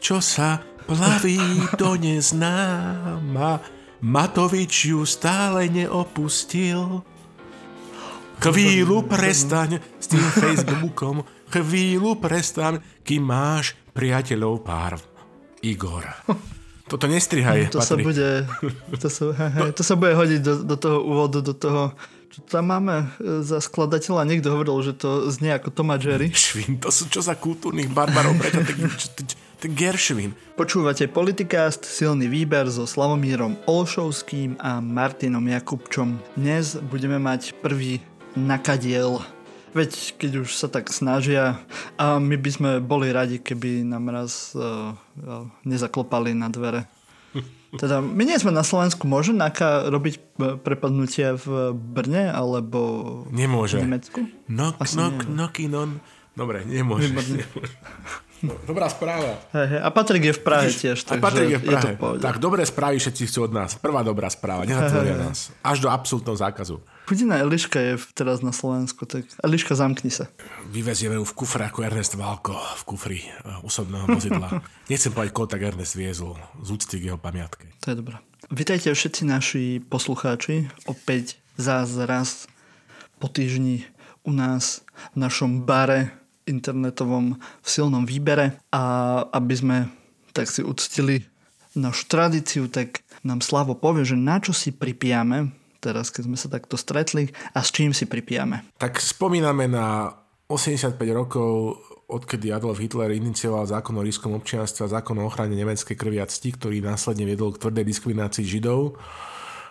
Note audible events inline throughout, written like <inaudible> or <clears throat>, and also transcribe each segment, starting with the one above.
čo sa plaví do neznáma. Matovič ju stále neopustil. Chvíľu prestaň s tým Facebookom, chvíľu prestaň, kým máš priateľov pár. Igor. Toto nestrihaj, to Patrik. sa bude, to sa, to sa bude hodiť do, do toho úvodu, do toho čo tam máme e, za skladateľa? Niekto hovoril, že to znie ako Tom a Jerry. Švin, to sú čo za kultúrnych barbarov, prečo Gershwin. Počúvate Politikast, silný výber so Slavomírom Olšovským a Martinom Jakubčom. Dnes budeme mať prvý nakadiel. Veď keď už sa tak snažia a my by sme boli radi, keby nám raz uh, uh, nezaklopali na dvere. <laughs> Teda my nie sme na Slovensku, môže NAKA robiť e, prepadnutia v Brne alebo Nemôže. v Nemecku? Knock, knock, knock, non. Dobre, nemôže. nemôže. No, dobrá správa. A Patrik je v Prahe Vidíš, tiež. A Patrik je v Prahe. Je tak dobré správy všetci chcú od nás. Prvá dobrá správa. Nezatvoria nás. Až do absolútneho zákazu. Chudina Eliška je teraz na Slovensku, tak Eliška zamkni sa. Vyvezieme ju v kufre ako Ernest Válko v kufri uh, osobného vozidla. <laughs> Nechcem povedať, koho tak Ernest viezol z úcty k jeho pamiatke. To je dobré. Vítajte všetci naši poslucháči. Opäť zás raz po týždni u nás v našom bare internetovom v silnom výbere a aby sme tak si uctili našu tradíciu, tak nám Slavo povie, že na čo si pripijame teraz, keď sme sa takto stretli a s čím si pripijame. Tak spomíname na 85 rokov odkedy Adolf Hitler inicioval zákon o rískom občianstve a zákon o ochrane nemeckej krvi a cti, ktorý následne viedol k tvrdej diskriminácii Židov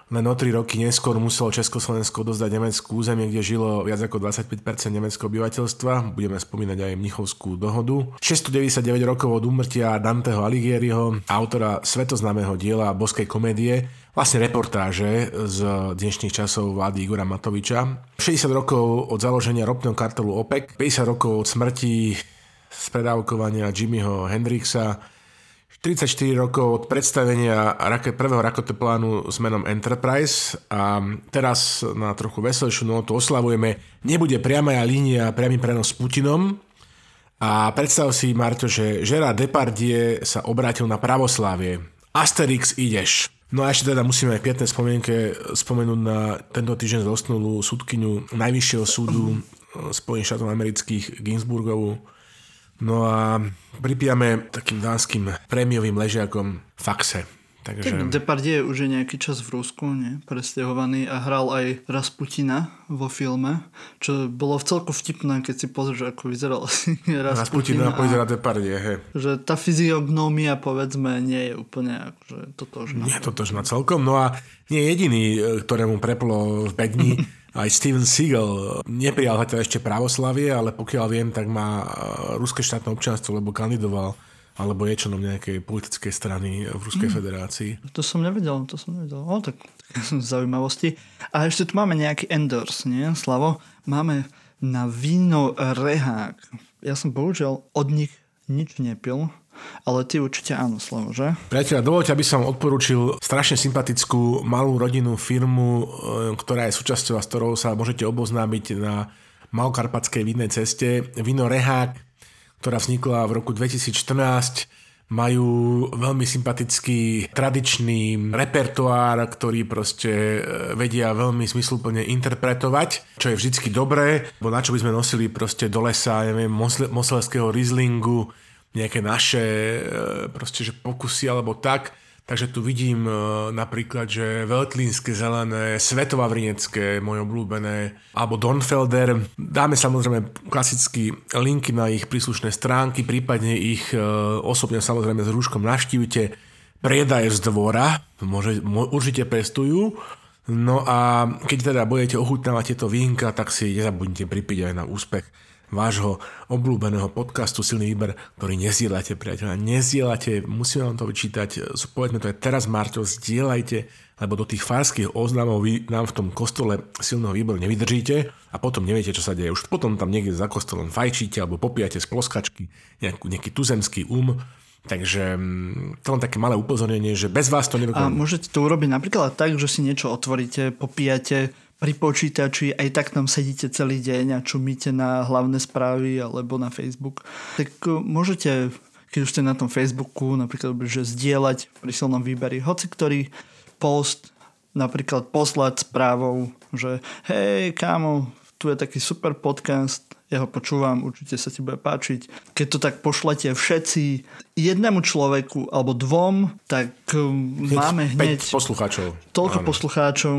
len o tri roky neskôr muselo Československo dozdať Nemecku územie, kde žilo viac ako 25% nemeckého obyvateľstva. Budeme spomínať aj Mnichovskú dohodu. 699 rokov od úmrtia Danteho Alighieriho, autora svetoznámeho diela boskej komédie, vlastne reportáže z dnešných časov vlády Igora Matoviča. 60 rokov od založenia ropného kartelu OPEC, 50 rokov od smrti z predávkovania Jimmyho Hendrixa, 34 rokov od predstavenia prvého raketoplánu s menom Enterprise a teraz na trochu veselšiu notu oslavujeme Nebude priama línia priamy prenos s Putinom a predstav si, Marto, že Gerard Depardieu sa obrátil na pravoslávie. Asterix ideš. No a ešte teda musíme aj pietné spomienke spomenúť na tento týždeň zosnulú súdkyňu Najvyššieho súdu Spojených štátov amerických Ginsburgovú No a pripijame takým dánskym prémiovým ležiakom Faxe. Takže... Tak Depardieu už je nejaký čas v Rusku, nie? presťahovaný a hral aj Rasputina vo filme, čo bolo v celku vtipné, keď si pozrieš, ako vyzeral asi <laughs> Rasputina. Rasputina a vyzerá Depardieu. Že tá fyziognomia, povedzme, nie je úplne akože totožná. Nie je totožná celkom, no a nie je jediný, e, ktorému preplo v bedni <laughs> Aj Steven Seagal neprijal zatiaľ ešte pravoslavie, ale pokiaľ viem, tak má e, ruské štátne občanstvo, lebo kandidoval alebo je členom nejakej politickej strany v Ruskej mm. federácii. To som nevedel, to som nevedel. O, tak, tak <laughs> zaujímavosti. A ešte tu máme nejaký endorse, nie, Slavo? Máme na víno Rehák. Ja som bohužiaľ od nich nič nepil, ale ty určite áno, Slavo, že? Priateľa, dovolte, aby som odporúčil strašne sympatickú malú rodinnú firmu, e, ktorá je súčasťou a s ktorou sa môžete oboznámiť na Malkarpatskej vinnej ceste. Vino Rehák, ktorá vznikla v roku 2014 majú veľmi sympatický tradičný repertoár, ktorý proste e, vedia veľmi zmysluplne interpretovať, čo je vždycky dobré, bo na čo by sme nosili proste do lesa, neviem, moselského Rieslingu, nejaké naše e, proste, že pokusy alebo tak. Takže tu vidím e, napríklad, že Veltlínske zelené, Svetovavrinecké, moje obľúbené, alebo Donfelder. Dáme samozrejme klasicky linky na ich príslušné stránky, prípadne ich e, osobne samozrejme s rúškom navštívite. Predaje z dvora, môže, určite pestujú. No a keď teda budete ochutnávať tieto vínka, tak si nezabudnite pripiť aj na úspech vášho obľúbeného podcastu Silný výber, ktorý nezdieľate, priateľa. Nezdieľate, musíme vám to vyčítať. Povedzme to aj teraz, Marťo, zdieľajte, lebo do tých farských oznamov vy nám v tom kostole silného výboru nevydržíte a potom neviete, čo sa deje. Už potom tam niekde za kostolom fajčíte alebo popijate z ploskačky nejakú, nejaký tuzemský um Takže mm, to len také malé upozornenie, že bez vás to nedokážem. A môžete to urobiť napríklad tak, že si niečo otvoríte, popíjate pri počítači, aj tak tam sedíte celý deň a čumíte na hlavné správy alebo na Facebook. Tak e, môžete, keď už ste na tom Facebooku, napríklad, že zdieľať pri silnom výberi hoci ktorý post, napríklad poslať správou, že hej, kámo, tu je taký super podcast, ja ho počúvam, určite sa ti bude páčiť. Keď to tak pošlete všetci jednému človeku alebo dvom, tak um, máme hneď poslucháčov. Toľko Áno. poslucháčov,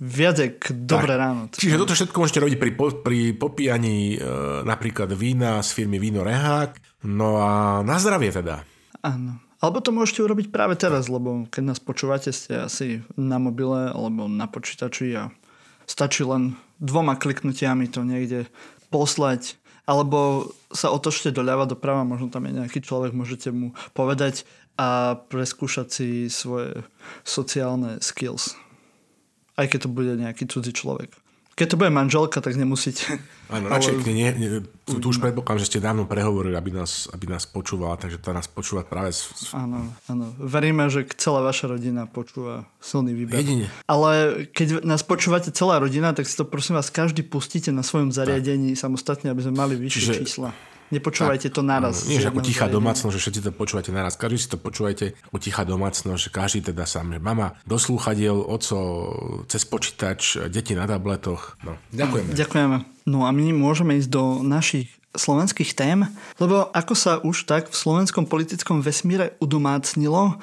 viac jak dobré tak. ráno. Čiže toto všetko môžete robiť pri, pri popíjaní e, napríklad vína z firmy Víno Rehák. No a na zdravie teda. Áno. Alebo to môžete urobiť práve teraz, lebo keď nás počúvate, ste asi na mobile alebo na počítači a stačí len dvoma kliknutiami to niekde poslať alebo sa otočte doľava, doprava, možno tam je nejaký človek, môžete mu povedať a preskúšať si svoje sociálne skills. Aj keď to bude nejaký cudzí človek. Keď to bude manželka, tak nemusíte. Áno, radšej ale... nie, nie, tu, tu už predpokladám, že ste dávno prehovorili, aby nás, aby nás počúvala, takže to nás počúva práve... Z... Áno, áno. Veríme, že celá vaša rodina počúva silný výber. Jedine. Ale keď nás počúvate celá rodina, tak si to prosím vás každý pustíte na svojom zariadení tak. samostatne, aby sme mali vyššie Čiže... čísla. Nepočúvajte to naraz. Nie, že ako tichá domácnosť, že všetci to počúvate naraz. Každý si to počúvajte ako tichá domácnosť, že každý teda sám, že mama do slúchadiel, oco cez počítač, deti na tabletoch. No, ďakujeme. Ďakujeme. No a my môžeme ísť do našich slovenských tém, lebo ako sa už tak v slovenskom politickom vesmíre udomácnilo,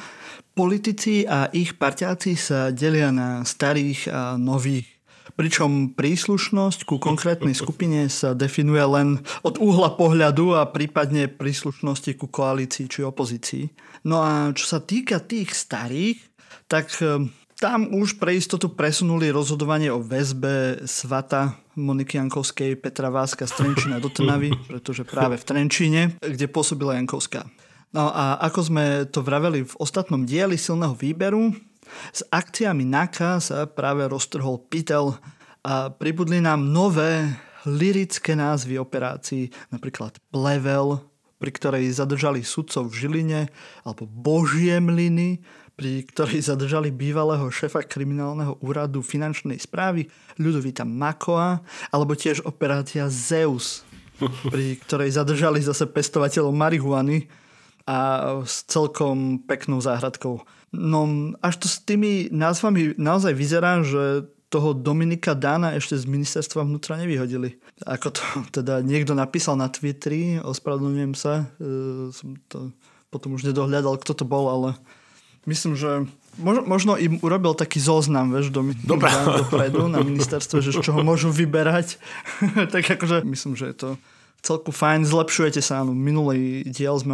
politici a ich partiáci sa delia na starých a nových pričom príslušnosť ku konkrétnej skupine sa definuje len od uhla pohľadu a prípadne príslušnosti ku koalícii či opozícii. No a čo sa týka tých starých, tak e, tam už pre istotu presunuli rozhodovanie o väzbe svata Moniky Jankovskej Petra Váska z Trenčína do Trnavy, pretože práve v Trenčíne, kde pôsobila Jankovská. No a ako sme to vraveli v ostatnom dieli silného výberu, s akciami NAKA sa práve roztrhol pytel a pribudli nám nové lirické názvy operácií, napríklad Plevel, pri ktorej zadržali sudcov v Žiline, alebo Božie mlyny, pri ktorej zadržali bývalého šefa kriminálneho úradu finančnej správy Ľudovita Makoa, alebo tiež operácia Zeus, pri ktorej zadržali zase pestovateľov marihuany a s celkom peknou záhradkou. No až to s tými názvami naozaj vyzerá, že toho Dominika Dána ešte z ministerstva vnútra nevyhodili. Ako to <laughs> teda niekto napísal na Twitteri, ospravedlňujem sa, e, som to potom už nedohľadal, kto to bol, ale myslím, že možno, možno im urobil taký zoznam, vieš, do, dopredu na ministerstve, že z čoho môžu vyberať. <laughs> tak akože myslím, že je to celku fajn, zlepšujete sa. Áno, minulý diel sme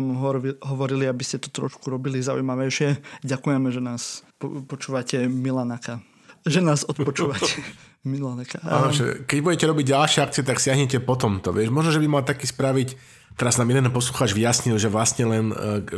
hovorili, aby ste to trošku robili zaujímavejšie. Ďakujeme, že nás počúvate Milanaka. Že nás odpočúvate. <laughs> Milanaka. Áno, že keď budete robiť ďalšie akcie, tak siahnite potom to. Vieš, možno, že by mal taký spraviť Teraz nám jeden poslucháč vyjasnil, že vlastne len e,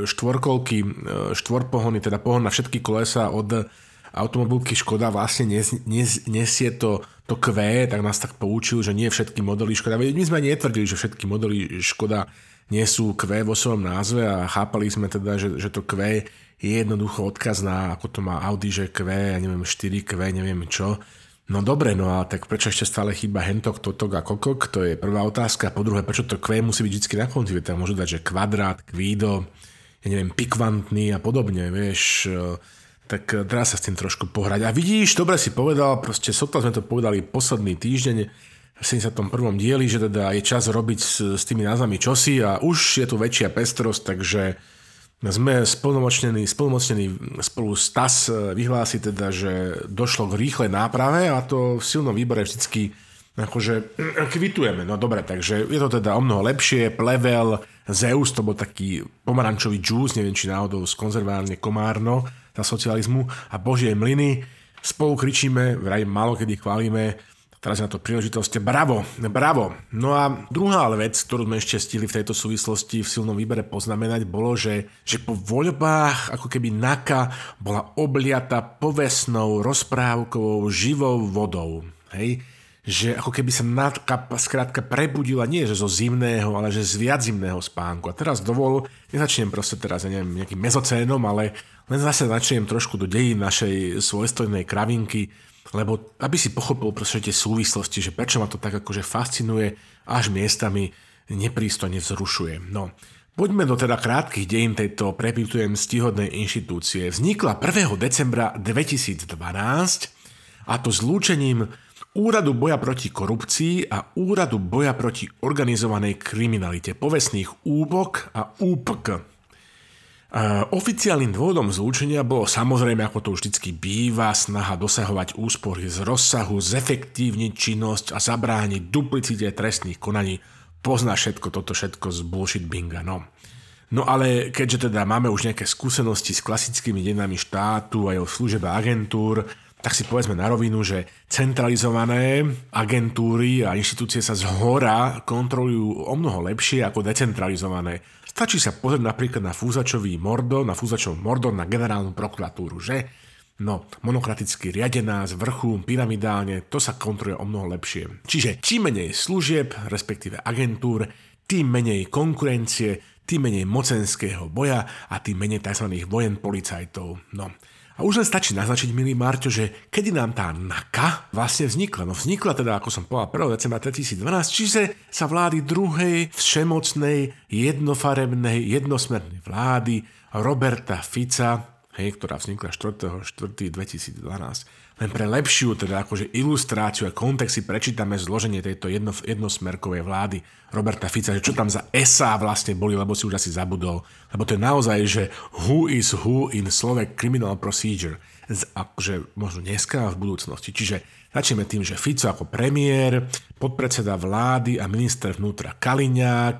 štvorkolky, e, štvorpohony, teda pohon na všetky kolesa od automobilky Škoda vlastne nes, nes, nesie to, to Q, tak nás tak poučil, že nie všetky modely Škoda. My sme netvrdili, že všetky modely Škoda nie sú Q vo svojom názve a chápali sme teda, že, že to Q je jednoducho odkaz na, ako to má Audi, že Q, ja neviem, 4Q, neviem čo. No dobre, no a tak prečo ešte stále chýba hentok, totok a kokok? To je prvá otázka. Po druhé, prečo to Q musí byť vždy na konci? Tam môžu dať, že kvadrát, kvído, ja neviem, pikvantný a podobne, vieš tak eh, dá sa s tým trošku pohrať. A vidíš, dobre si povedal, proste sotva sme to povedali posledný týždeň v 71. dieli, že teda je čas robiť s, s tými názvami čosi a už je tu väčšia pestrosť, takže sme spolnomocnení, spolnomocnení spolu s TAS eh, vyhlási teda, že došlo k rýchlej náprave a to v silnom výbore vždycky akože eh, kvitujeme. No dobre, takže je to teda o mnoho lepšie. Plevel, Zeus, to bol taký pomarančový džús, neviem či náhodou z Komárno, za socializmu a Božie mlyny. Spolu kričíme, vraj malo kedy chválime, teraz na to príležitosť. Bravo, bravo. No a druhá vec, ktorú sme ešte stihli v tejto súvislosti v silnom výbere poznamenať, bolo, že, že po voľbách ako keby NAKA bola obliata povesnou, rozprávkovou, živou vodou. Hej? Že ako keby sa Natka skrátka prebudila nie že zo zimného, ale že z viac zimného spánku. A teraz dovol, nezačnem proste teraz, ja neviem, nejakým mezocénom, ale len zase začnem trošku do dejín našej svojstojnej kravinky, lebo aby si pochopil proste tie súvislosti, že prečo ma to tak akože fascinuje, až miestami neprístojne vzrušuje. No, Poďme do teda krátkých dejín tejto, prepitujem, stihodnej inštitúcie. Vznikla 1. decembra 2012 a to zlúčením Úradu boja proti korupcii a Úradu boja proti organizovanej kriminalite, povestných úbok a úpk. Oficiálnym dôvodom zlúčenia bolo samozrejme, ako to vždy býva, snaha dosahovať úspory z rozsahu, zefektívniť činnosť a zabrániť duplicite trestných konaní. Pozná všetko toto všetko z bullshit binga, no. No ale keďže teda máme už nejaké skúsenosti s klasickými denami štátu a jeho služeb agentúr, tak si povedzme na rovinu, že centralizované agentúry a inštitúcie sa z hora kontrolujú o mnoho lepšie ako decentralizované. Stačí sa pozrieť napríklad na fúzačový mordo, na fúzačov mordo na generálnu prokuratúru, že? No, monokraticky riadená z vrchu, pyramidálne, to sa kontroluje o mnoho lepšie. Čiže čím menej služieb, respektíve agentúr, tým menej konkurencie, tým menej mocenského boja a tým menej tzv. vojen policajtov. No, a už len stačí naznačiť, milý Marťo, že kedy nám tá NAKA vlastne vznikla. No vznikla teda, ako som povedal, 1. decembra 2012, čiže sa vlády druhej všemocnej, jednofarebnej, jednosmernej vlády Roberta Fica hej, ktorá vznikla 4.4.2012. Len pre lepšiu teda akože ilustráciu a kontext si prečítame zloženie tejto jedno, jednosmerkovej vlády Roberta Fica, že čo tam za SA vlastne boli, lebo si už asi zabudol. Lebo to je naozaj, že who is who in Slovak Criminal Procedure. Z, akože možno dneska v budúcnosti. Čiže začneme tým, že Fico ako premiér, podpredseda vlády a minister vnútra Kaliňák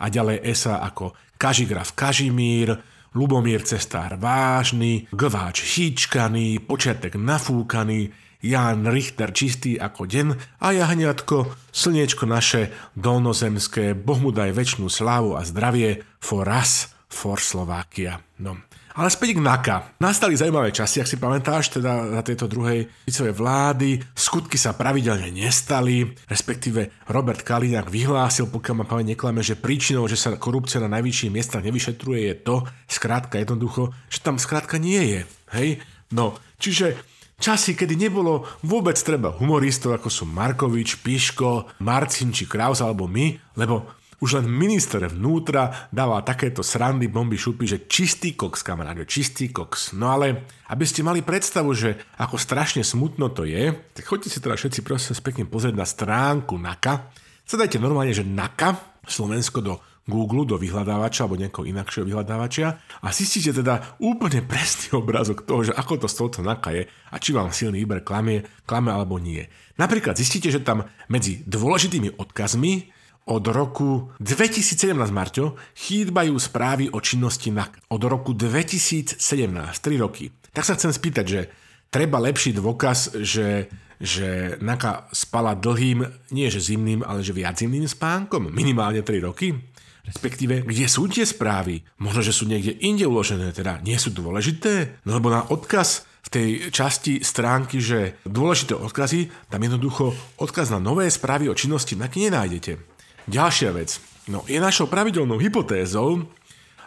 a ďalej SA ako Kažigraf Kažimír, Lubomír Cestár vážny, Gváč hýčkaný, počiatek nafúkaný, Ján Richter čistý ako deň a jahňatko, slniečko naše dolnozemské, Boh mu daj väčšnú slávu a zdravie for us, for Slovakia. No. Ale späť k NAKA. Nastali zaujímavé časy, ak si pamätáš, teda na tejto druhej Ficovej vlády. Skutky sa pravidelne nestali, respektíve Robert Kaliňák vyhlásil, pokiaľ ma pamäť neklame, že príčinou, že sa korupcia na najvyšších miestach nevyšetruje, je to, skrátka jednoducho, že tam skrátka nie je. Hej? No, čiže Časy, kedy nebolo vôbec treba humoristov, ako sú Markovič, Piško, Marcin či Kraus alebo my, lebo už len minister vnútra dával takéto srandy, bomby, šupy, že čistý koks, kamarát, čistý koks. No ale, aby ste mali predstavu, že ako strašne smutno to je, tak choďte si teda všetci prosím pekne pozrieť na stránku NAKA. Zadajte normálne, že NAKA, Slovensko do Google, do vyhľadávača alebo nejakého inakšieho vyhľadávača a zistíte teda úplne presný obrázok toho, že ako to s touto NAKA je a či vám silný výber klamie, klame alebo nie. Napríklad zistíte, že tam medzi dôležitými odkazmi od roku 2017, Marťo, chýbajú správy o činnosti NAK. Od roku 2017, 3 roky. Tak sa chcem spýtať, že treba lepší dôkaz, že, že NAKA spala dlhým, nie že zimným, ale že viac zimným spánkom, minimálne 3 roky? Respektíve, kde sú tie správy? Možno, že sú niekde inde uložené, teda nie sú dôležité? No lebo na odkaz v tej časti stránky, že dôležité odkazy, tam jednoducho odkaz na nové správy o činnosti NAKY nenájdete. Ďalšia vec. No, je našou pravidelnou hypotézou,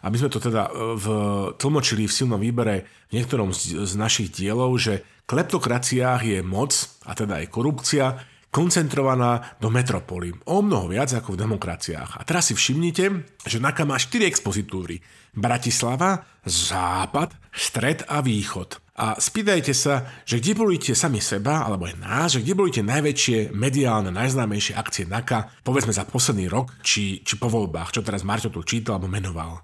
aby sme to teda e, v, tlmočili v silnom výbere v niektorom z, z našich dielov, že kleptokraciách je moc, a teda aj korupcia, koncentrovaná do metropoly. O mnoho viac ako v demokraciách. A teraz si všimnite, že NAKA má 4 expozitúry. Bratislava, Západ, Stred a Východ a spýtajte sa, že kde bolíte sami seba, alebo aj nás, že kde bolíte najväčšie mediálne, najznámejšie akcie NAKA, povedzme za posledný rok, či, či po voľbách, čo teraz Marťo tu čítal alebo menoval.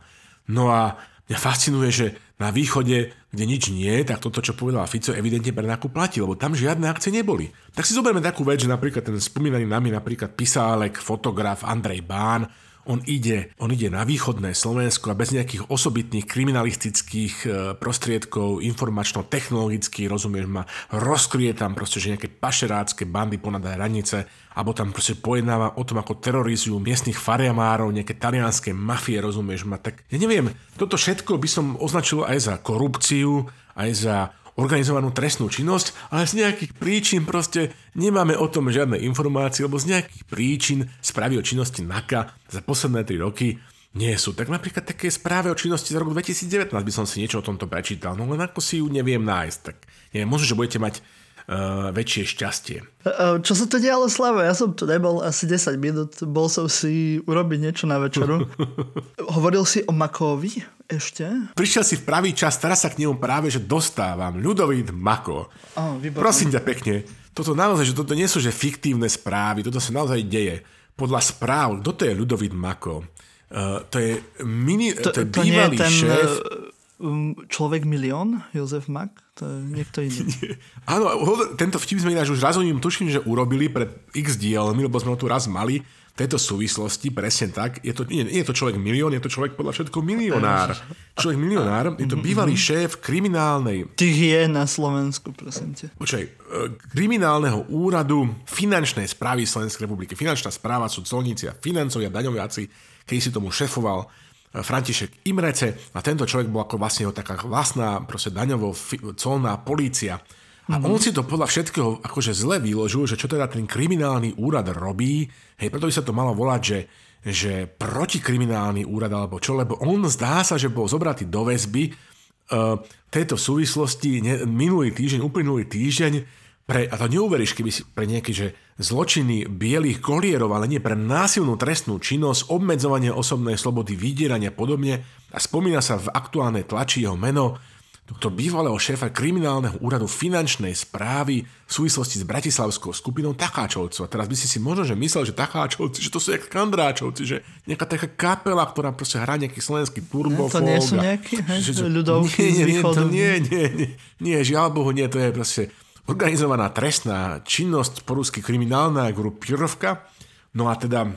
No a mňa fascinuje, že na východe, kde nič nie, tak toto, čo povedal Fico, evidentne pre NAKU platí, lebo tam žiadne akcie neboli. Tak si zoberme takú vec, že napríklad ten spomínaný nami napríklad pisálek, fotograf Andrej Bán on ide, on ide na východné Slovensko a bez nejakých osobitných kriminalistických e, prostriedkov, informačno-technologických, rozumieš ma, rozkryje tam proste, že nejaké pašerácké bandy ponad hranice, alebo tam proste pojednáva o tom, ako terorizujú miestnych fariamárov, nejaké talianské mafie, rozumieš ma, tak ja neviem, toto všetko by som označil aj za korupciu, aj za organizovanú trestnú činnosť, ale z nejakých príčin proste nemáme o tom žiadne informácie, lebo z nejakých príčin správy o činnosti NAKA za posledné 3 roky nie sú. Tak napríklad také správy o činnosti z roku 2019 by som si niečo o tomto prečítal, no len ako si ju neviem nájsť. Tak neviem, možno, že budete mať uh, väčšie šťastie. Čo sa to dialo, Slavo? Ja som tu nebol asi 10 minút, bol som si urobiť niečo na večeru. <laughs> Hovoril si o Makovi ešte? Prišiel si v pravý čas, teraz sa k nemu práve že dostávam. Ľudovít Mako. Oh, Prosím ťa pekne, toto naozaj, že toto nie sú že fiktívne správy, toto sa naozaj deje. Podľa správ, kto to je Ľudovít Mako? Uh, to je, mini, to, to je to bývalý ten, šéf... Um, človek milión, Jozef Mak? To je niekto iný. <laughs> Áno, tento vtip sme ináč už raz o ním tuším, že urobili pred x dielmi, lebo sme ho tu raz mali tejto súvislosti, presne tak, je to, nie, nie je to človek milión, je to človek podľa všetko milionár. Človek milionár, je to bývalý šéf kriminálnej... Tých je na Slovensku, prosím te. Počkaj, e, kriminálneho úradu finančnej správy Slovenskej republiky. Finančná správa sú colníci a financovia, daňoviaci, keď si tomu šefoval František Imrece a tento človek bol ako vlastne jeho taká vlastná proste daňovo colná polícia. A mm-hmm. on si to podľa všetkého akože zle vyložil, že čo teda ten kriminálny úrad robí, hej, preto by sa to malo volať, že, že protikriminálny úrad alebo čo, lebo on zdá sa, že bol zobratý do väzby uh, tejto súvislosti ne, minulý týždeň, uplynulý týždeň, pre, a to neuveríš, keby si pre nejaké že zločiny bielých kolierov, ale nie pre násilnú trestnú činnosť, obmedzovanie osobnej slobody, vydierania a podobne. A spomína sa v aktuálnej tlači jeho meno tohto bývalého šéfa kriminálneho úradu finančnej správy v súvislosti s bratislavskou skupinou Takáčovcov. A teraz by si si možno že myslel, že Takáčovci, že to sú jak Kandráčovci, že nejaká taká kapela, ktorá proste hrá nejaký slovenský turbo. To nie sú nejakí ľudovky nie, nie, nie, to nie, nie, nie, nie, žiaľ Bohu, nie, to je proste organizovaná trestná činnosť po rusky kriminálna grupírovka. No a teda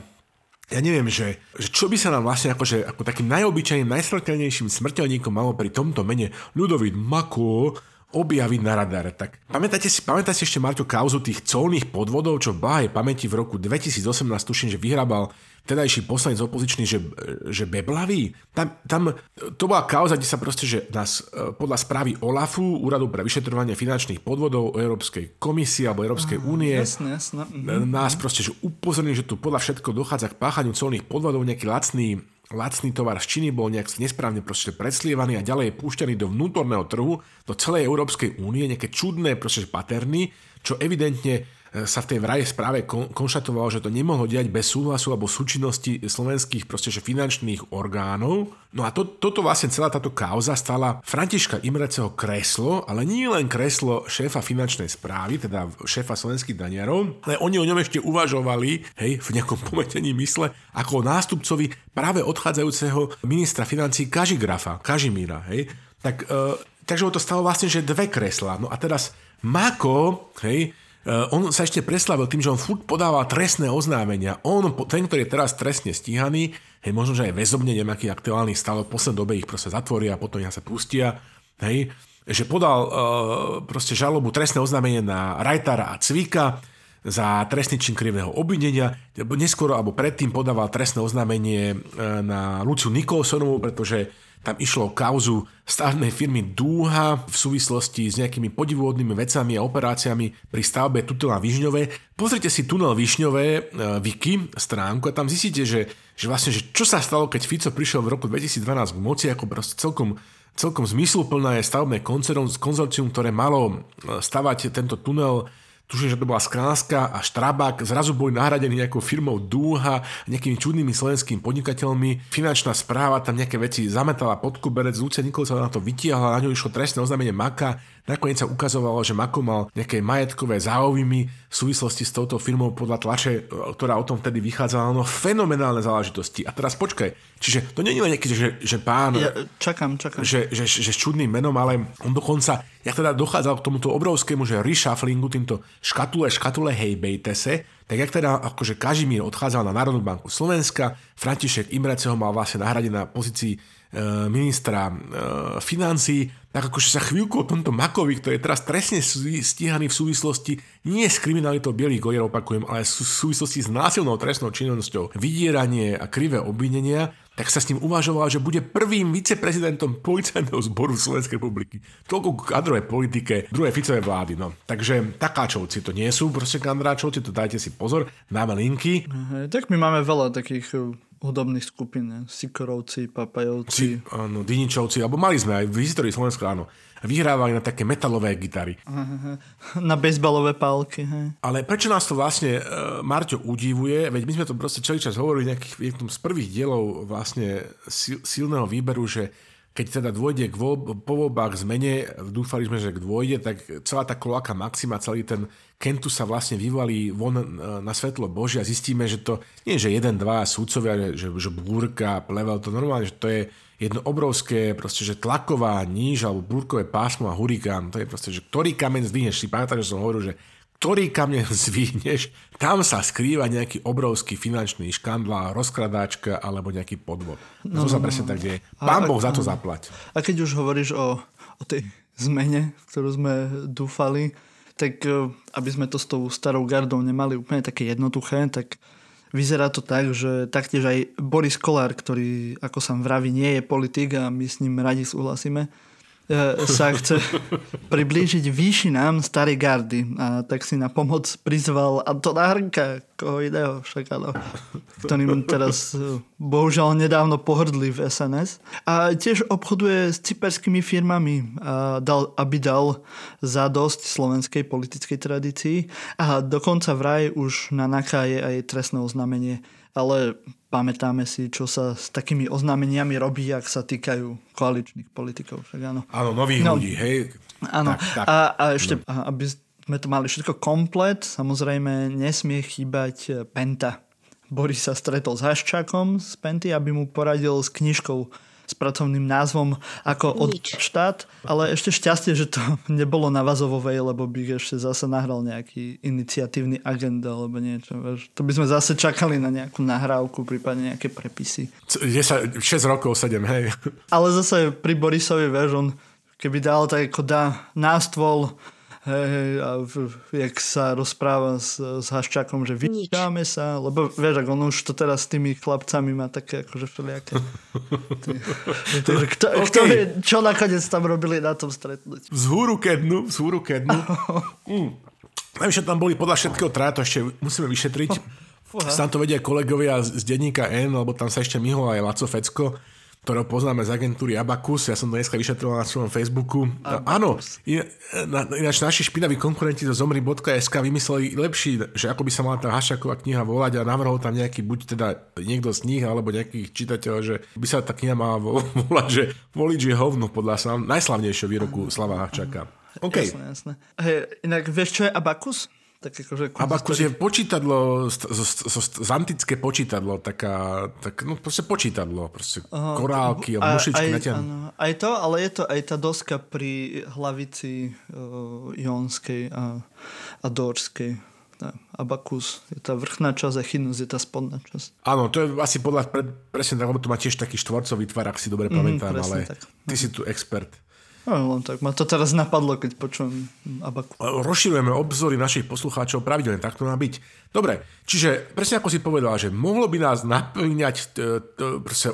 ja neviem, že, že čo by sa nám vlastne akože, ako takým najobyčajným, najsmrteľnejším smrteľníkom malo pri tomto mene Ľudovít Mako objaviť na radare. Tak pamätáte si, pamätáte si ešte, Marťo, kauzu tých colných podvodov, čo v Báhej pamäti v roku 2018 tuším, že vyhrabal tedajší poslanec opozičný, že, že beblavý. Tam, tam, to bola kauza, kde sa proste, že nás e, podľa správy OLAFu, Úradu pre vyšetrovanie finančných podvodov Európskej komisie alebo Európskej únie, jasne, jasne. Mhm. nás proste, že upozornili, že tu podľa všetko dochádza k páchaniu colných podvodov, nejaký lacný lacný tovar z Číny bol nejak nesprávne proste predslievaný a ďalej je púšťaný do vnútorného trhu, do celej Európskej únie, nejaké čudné proste paterny, čo evidentne sa v tej vraje správe kon, konštatovalo, že to nemohlo diať bez súhlasu alebo súčinnosti slovenských proste, finančných orgánov. No a to, toto vlastne celá táto kauza stala Františka Imreceho kreslo, ale nie len kreslo šéfa finančnej správy, teda šéfa slovenských daniarov, ale oni o ňom ešte uvažovali, hej, v nejakom pometení mysle, ako nástupcovi práve odchádzajúceho ministra financí Kažigrafa, Kažimíra, hej. Tak, e, takže ho to stalo vlastne, že dve kresla. No a teraz Mako, hej, on sa ešte preslavil tým, že on furt podával trestné oznámenia. On, ten, ktorý je teraz trestne stíhaný, hej, možno, že aj väzobne, neviem, aký aktuálny stav, v poslednej dobe ich proste zatvoria a potom ich sa pustia, hej, že podal uh, proste žalobu trestné oznámenie na Rajtara a Cvika za trestný čin krivného obvinenia. Neskôr alebo predtým podával trestné oznámenie eh, na Luciu Nikolsonovú, pretože tam išlo o kauzu stavebnej firmy Dúha v súvislosti s nejakými podivuhodnými vecami a operáciami pri stavbe tunela Višňové. Pozrite si tunel Višňové, e, Wiki, stránku a tam zistíte, že, že vlastne, že čo sa stalo, keď Fico prišiel v roku 2012 k moci, ako proste celkom celkom zmysluplné stavebné konzorcium, ktoré malo e, stavať tento tunel tuším, že to bola Skránska a Štrabák, zrazu boli nahradení nejakou firmou Dúha, nejakými čudnými slovenskými podnikateľmi. Finančná správa tam nejaké veci zametala pod kuberec, Lucia Nikol sa na to vytiahla, na ňu išlo trestné oznámenie Maka, Nakoniec sa ukazovalo, že Mako mal nejaké majetkové záujmy v súvislosti s touto firmou podľa tlače, e, ktorá o tom vtedy vychádzala, no fenomenálne záležitosti. A teraz počkaj, čiže to nie je len nejaký, že, že pán... Ja, čakám, čakám. Že, že, že, že s čudným menom, ale on dokonca, ja teda dochádzal k tomuto obrovskému, že reshufflingu, týmto škatule, škatule hejbejtese, tak jak teda akože Kažimír odchádzal na Národnú banku Slovenska, František Imrece ho mal vlastne nahradiť na pozícii e, ministra e, financí, tak akože sa chvíľku o tomto Makovi, ktorý je teraz trestne stíhaný v súvislosti nie s kriminalitou bielých gojer, opakujem, ale v súvislosti s násilnou trestnou činnosťou, vydieranie a krivé obvinenia, tak sa s ním uvažoval, že bude prvým viceprezidentom policajného zboru Slovenskej republiky. Toľko k kadrovej politike druhej Ficovej vlády. No. Takže takáčovci to nie sú, proste kandráčovci, to dajte si pozor, dáme linky. Aha, tak my máme veľa takých hudobných skupín, Sikorovci, Papajovci. Si, áno, Diničovci, alebo mali sme aj v histórii Slovenska, áno. Vyhrávali na také metalové gitary. Na bezbalové pálky. Hej. Ale prečo nás to vlastne uh, Marťo udivuje, veď my sme to proste celý čas hovorili nejakých, z prvých dielov vlastne sil, silného výberu, že keď teda dôjde k voľb, po voľbách zmene, dúfali sme, že k dôjde, tak celá tá kloaka Maxima, celý ten Kentu sa vlastne vyvalí von e, na svetlo Božia a zistíme, že to nie že jeden, dva súdcovia, že, že búrka, plevel, to normálne, že to je jedno obrovské, proste, že tlaková níž alebo búrkové pásmo a hurikán, to je proste, že ktorý kameň zdvihneš, si pamätáš, že som hovoril, že ktorý kameň <laughs> zvihneš, tam sa skrýva nejaký obrovský finančný škandál, rozkradáčka alebo nejaký podvod. No, to sa no, presne no. tak deje. Pán a, Boh za to zaplať. A keď už hovoríš o, o tej zmene, ktorú sme dúfali, tak e, aby sme to s tou starou gardou nemali úplne také jednoduché, tak vyzerá to tak, že taktiež aj Boris Kolár, ktorý, ako sa vraví, nie je politik a my s ním radi súhlasíme, sa chce priblížiť výšinám starej gardy. A tak si na pomoc prizval Antona Hrnka, koho iného však áno, ktorým teraz e, bohužiaľ nedávno pohrdli v SNS. A tiež obchoduje s cyperskými firmami, a dal, aby dal za dosť slovenskej politickej tradícii. A dokonca vraj už na NAKA je aj trestné oznámenie. Ale pamätáme si, čo sa s takými oznámeniami robí, ak sa týkajú koaličných politikov. Však áno. Áno, nových no, ľudí, hej. Áno. Tak, tak. A, a ešte, no. aby sme to mali všetko komplet, samozrejme nesmie chýbať Penta. Boris sa stretol s Haščákom z Penty, aby mu poradil s knižkou s pracovným názvom ako od štát, ale ešte šťastie, že to <laughs> nebolo na Vazovovej, lebo by ešte zase nahral nejaký iniciatívny agent alebo niečo. To by sme zase čakali na nejakú nahrávku, prípadne nejaké prepisy. 10, 6 rokov, 7, hej. Ale zase pri Borisovi, vieš, on keby dal tak ako dá nástvoľ Hej, hej, a v, jak sa rozpráva s, s Haščákom, že vyčkáme sa, lebo vieš, ak on už to teraz s tými chlapcami má také akože všelijaké. <laughs> Takže kto, okay. kto vie, čo nakoniec tam robili na tom stretnutí? Vzhúru kednu, vzhúru kednu. <laughs> mm. Najvyššie tam boli podľa všetkého traja, to ešte musíme vyšetriť. <laughs> Fúha. Tam to vedia kolegovia z denníka N, lebo tam sa ešte myhol aj Laco Fecko ktorého poznáme z agentúry Abacus. Ja som to dneska vyšetroval na svojom Facebooku. Abacus. Áno, ináč naši špinaví konkurenti zo zomri.sk vymysleli lepší, že ako by sa mala tá Hašaková kniha volať a navrhol tam nejaký, buď teda niekto z nich, alebo nejakých čitateľov, že by sa tá kniha mala <laughs> volať, že volič je hovno podľa slav, najslavnejšieho výroku Slava Haščaka. Okay. Jasné, jasné. Hey, inak vieš, čo je Abacus? Tak akože, Abakus je počítadlo, z, z, z, z, antické počítadlo, taká, tak, no proste počítadlo, proste uh, korálky a, mušičky aj, áno, aj to, ale je to aj tá doska pri hlavici uh, Jonskej a, a Dorskej. Tá, abakus je tá vrchná časť a chinus je tá spodná časť. Áno, to je asi podľa, pre, presne tak, lebo to má tiež taký štvorcový tvar, ak si dobre mm, pamätám, ale tak. ty si tu expert. No, len tak ma to teraz napadlo, keď počujem Abaku. Rozširujeme obzory našich poslucháčov pravidelne, tak to má byť. Dobre, čiže presne ako si povedal, že mohlo by nás naplňať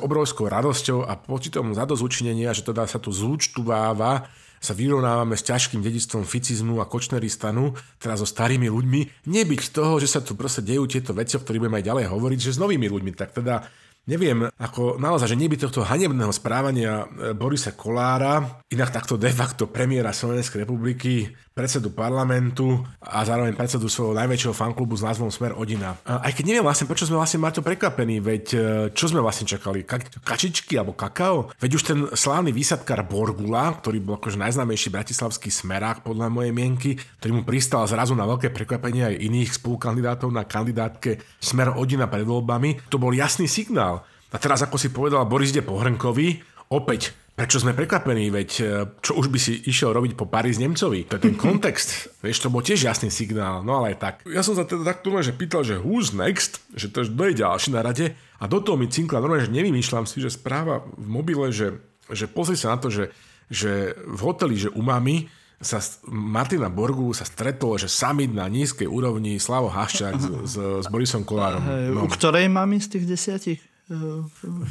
obrovskou radosťou a pocitom zadozúčinenia, že teda sa tu zúčtováva sa vyrovnávame s ťažkým dedictvom ficizmu a kočneristanu, teda so starými ľuďmi, nebyť toho, že sa tu proste dejú tieto veci, o ktorých budeme aj ďalej hovoriť, že s novými ľuďmi, tak teda Neviem, ako naozaj, že neby tohto hanebného správania e, Borisa Kolára, inak takto de facto premiéra Slovenskej republiky, predsedu parlamentu a zároveň predsedu svojho najväčšieho fanklubu s názvom Smer Odina. Aj keď neviem vlastne, prečo sme vlastne Marto prekvapení, veď e, čo sme vlastne čakali? Ka- kačičky alebo kakao? Veď už ten slávny výsadkar Borgula, ktorý bol akože najznámejší bratislavský smerák podľa mojej mienky, ktorý mu pristal zrazu na veľké prekvapenie aj iných spolukandidátov na kandidátke Smer Odina pred voľbami, to bol jasný signál. A teraz, ako si povedal, Boris ide po Hrnkovi, opäť Prečo sme prekvapení, veď e, čo už by si išiel robiť po Paris Nemcovi? To je ten <laughs> kontext. Vieš, to bol tiež jasný signál, no ale aj tak. Ja som sa teda tak že pýtal, že who's next, že to je ďalší na rade a do toho mi cinkla normálne, že nevymýšľam si, že správa v mobile, že, že pozri sa na to, že, že v hoteli, že umami sa Martina Borgu sa stretol, že summit na nízkej úrovni Slavo Haščák s, s, s Borisom Kolárom. No. U ktorej mami z tých desiatich?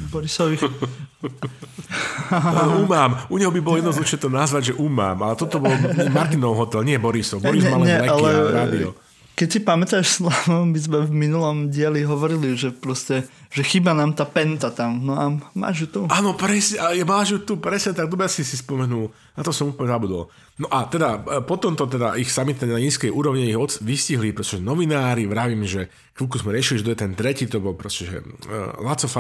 Borisovi. <laughs> umám. U neho by bolo jednoznačne to nazvať, že umám. Ale toto bol Martinov hotel, nie Borisov. Boris mal len ale... rádio. Keď si pamätáš, Slavo, my sme v minulom dieli hovorili, že proste, že chýba nám tá penta tam. No a máš ju tu. Áno, presne, máš ju tu, presne, tak dobre si si spomenul. Na to som úplne zabudol. No a teda, e, potom to teda ich samite na nízkej úrovni ich od, vystihli, pretože novinári, vravím, že chvíľku sme riešili, že to je ten tretí, to bol proste, že uh, Laco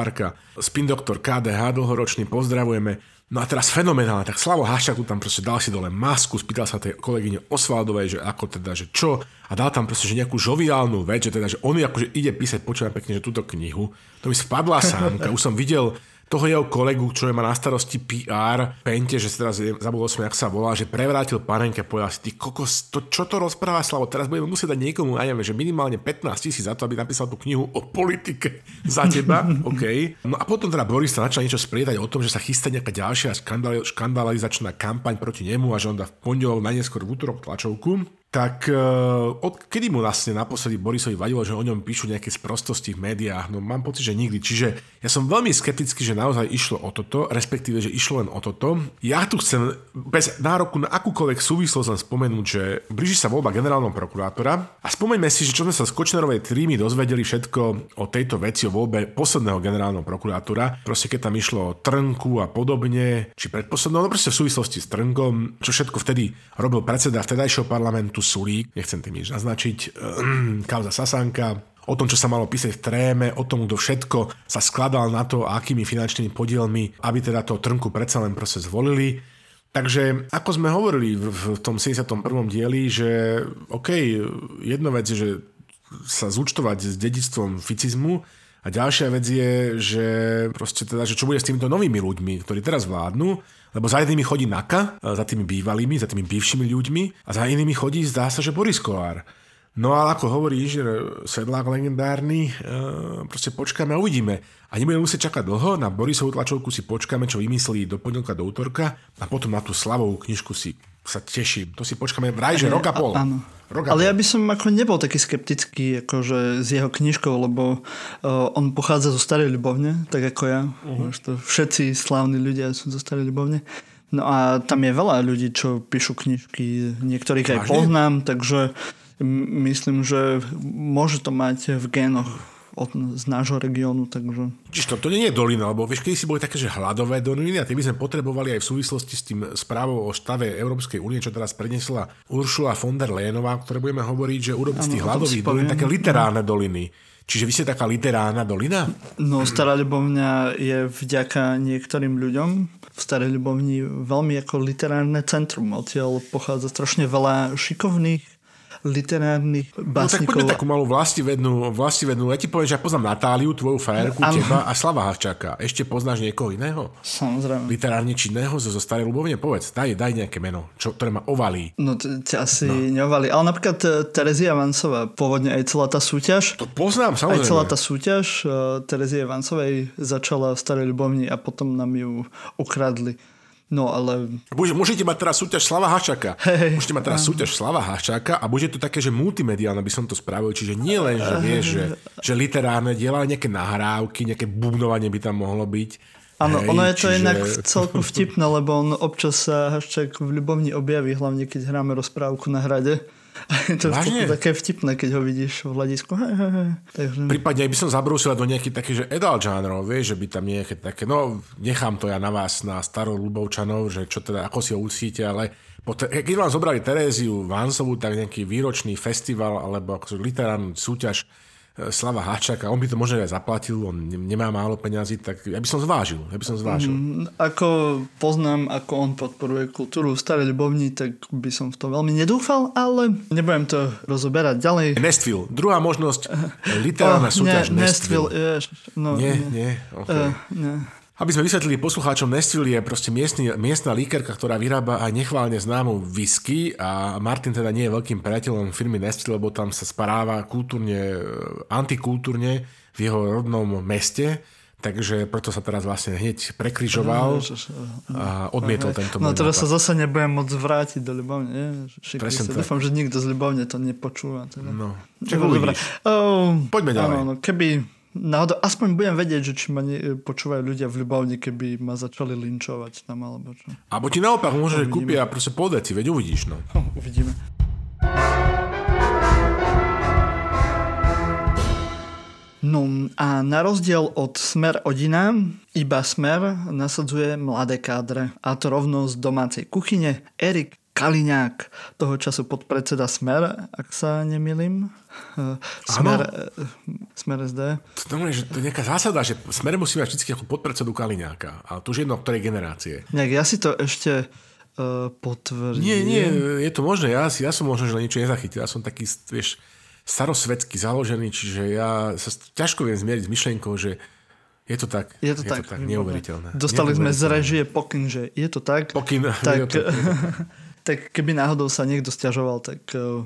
spin doktor KDH, dlhoročný, pozdravujeme. No a teraz fenomenálne, tak Slavo Haščák tam proste dal si dole masku, spýtal sa tej kolegyne Osvaldovej, že ako teda, že čo a dal tam proste, že nejakú žoviálnu vec, že teda, že on akože ide písať, počúvam pekne, že túto knihu. To mi spadla sámka, už som videl toho jeho kolegu, čo má na starosti PR, Pente, že sa teraz zabudol som, jak sa volá, že prevrátil panenke povedal si, ty kokos, to, čo to rozpráva Slavo, teraz budeme musieť dať niekomu, aj neviem, že minimálne 15 tisíc za to, aby napísal tú knihu o politike <laughs> za teba, <laughs> OK. No a potom teda Boris sa začal niečo spriedať o tom, že sa chystá nejaká ďalšia škandalizačná kampaň proti nemu a že on dá v pondelok, najneskôr v útorok tlačovku tak uh, od kedy mu vlastne naposledy Borisovi vadilo, že o ňom píšu nejaké sprostosti v médiách? No mám pocit, že nikdy. Čiže ja som veľmi skeptický, že naozaj išlo o toto, respektíve, že išlo len o toto. Ja tu chcem bez nároku na akúkoľvek súvislosť len spomenúť, že blíži sa voľba generálneho prokurátora a spomeňme si, že čo sme sa z Kočnerovej trímy dozvedeli všetko o tejto veci, o voľbe posledného generálneho prokurátora. Proste keď tam išlo o Trnku a podobne, či predposledného, no proste v súvislosti s Trnkom, čo všetko vtedy robil predseda vtedajšieho parlamentu Sulík, nechcem tým nič naznačiť, <clears throat> kauza Sasanka, o tom, čo sa malo písať v tréme, o tom, kto všetko sa skladal na to, akými finančnými podielmi, aby teda to Trnku predsa len proste zvolili. Takže ako sme hovorili v, v tom 71. dieli, že OK, jedna vec je, že sa zúčtovať s dedictvom ficizmu a ďalšia vec je, že proste teda, že čo bude s týmito novými ľuďmi, ktorí teraz vládnu, lebo za jednými chodí Naka, e, za tými bývalými, za tými bývšími ľuďmi a za inými chodí, zdá sa, že Boris Kolár. No ale ako hovorí inžinier Sedlák legendárny, e, proste počkáme a uvidíme. A nebudeme musieť čakať dlho, na Borisovú tlačovku si počkáme, čo vymyslí do pondelka do útorka a potom na tú slavovú knižku si sa teším. To si počkáme vraj, že rok a pol. Áno. Ale ja by som ako nebol taký skeptický akože z jeho knižkou, lebo uh, on pochádza zo Starej Ľubovne, tak ako ja. Uh-huh. To všetci slávni ľudia sú zo Starej Ľubovne. No a tam je veľa ľudí, čo píšu knižky, niektorých aj Vážne? poznám, takže myslím, že môže to mať v génoch od, z nášho regiónu. Takže... Čiže to, to nie je dolina, lebo vieš, kedy si boli také, že hladové doliny a tie by sme potrebovali aj v súvislosti s tým správou o stave Európskej únie, čo teraz prednesla Uršula von der Leyenová, ktoré budeme hovoriť, že urobiť z tých hladových dolín také literárne doliny. Čiže vy ste taká literárna dolina? No, Stará Ľubovňa je vďaka niektorým ľuďom v Starej Ľubovni veľmi ako literárne centrum. Odtiaľ pochádza strašne veľa šikovných literárnych básnikov. No tak takú malú vlastivednú, vlastivednú. Ja ti poviem, že ja poznám Natáliu, tvoju frajerku, ano. teba a Slava Havčáka. Ešte poznáš niekoho iného? Samozrejme. Literárne činného zo, zo Starej Ľubovne? Povedz, daj, daj nejaké meno, čo, ktoré ma ovalí. No ťa asi no. neovalí. Ale napríklad e, Terezia Vancová, pôvodne aj celá tá súťaž. To poznám, samozrejme. Aj celá tá súťaž uh, Terezie Vancovej začala v Starej Ľubovni a potom nám ju ukradli. No ale... Môžete mať teraz súťaž Slava Haščaka. Hey, Môžete mať teraz súťaž Slava Haščaka a bude to také, že multimediálne by som to spravil. Čiže nie len, že vieš, že, že literárne diela, ale nejaké nahrávky, nejaké bubnovanie by tam mohlo byť. Áno, ono je to čiže... inak celku vtipné, lebo on občas sa Haščák v ľubovni objaví, hlavne keď hráme rozprávku na hrade. <laughs> to je také vtipné, keď ho vidíš v hľadisku. He, he, he. Takže... Prípadne by som zabrúsil do nejakých takých, že edal žánrov, vieš, že by tam nejaké také, no nechám to ja na vás, na starou Lubovčanov, že čo teda, ako si ho ucíte, ale keď vám zobrali Teréziu Vansovu, tak nejaký výročný festival alebo akože literárnu súťaž Slava Hačaka, on by to možno aj zaplatil, on nemá málo peňazí, tak ja by som zvážil. Ja by som zvážil. Mm, ako poznám, ako on podporuje kultúru staré ľubovní, tak by som v to veľmi nedúfal, ale nebudem to rozoberať ďalej. Nestville. Druhá možnosť, <laughs> literárna oh, súťaž nie, Nestville. Nestville. no, nie, nie. nie. Okay. Uh, nie. Aby sme vysvetlili poslucháčom, Nestville je proste miestny, miestna líkerka, ktorá vyrába aj nechválne známu whisky a Martin teda nie je veľkým priateľom firmy Nestville, lebo tam sa správa kultúrne, e, antikultúrne v jeho rodnom meste. Takže preto sa teraz vlastne hneď prekryžoval a odmietol tento No teraz sa zase nebudem môcť vrátiť do Ľubovne. Presne sa. Dúfam, že nikto z Ľubovne to nepočúva. Teda. No, čo oh, Poďme ďalej. Áno, no, keby náhodou, aspoň budem vedieť, že či ma ne, počúvajú ľudia v Ľubovni, keby ma začali linčovať tam, alebo čo. Alebo ti naopak môže, že kúpia proste po deci, veď uvidíš, no <laughs> uvidíme. No a na rozdiel od Smer Odina, iba Smer nasadzuje mladé kádre. A to rovno z domácej kuchyne. Erik Kaliňák, toho času podpredseda Smer, ak sa nemýlim. Smer, ano. Smer SD. To, to, že to je nejaká zásada, že Smer musí mať vždy ako podpredsedu Kaliňáka. A to už jedno, ktorej generácie. Nejak ja si to ešte uh, potvrdím. Nie, nie, je to možné. Ja, ja som možno, že niečo nezachytil. Ja som taký, vieš, starosvedsky založený, čiže ja sa ťažko viem zmieriť s myšlienkou, že je to tak. Je to, je tak, to tak. Neuveriteľné. Dostali sme z režie pokyn, že je to tak. Pokyn. <laughs> Tak, je to, tak <laughs> keby náhodou sa niekto stiažoval, tak uh,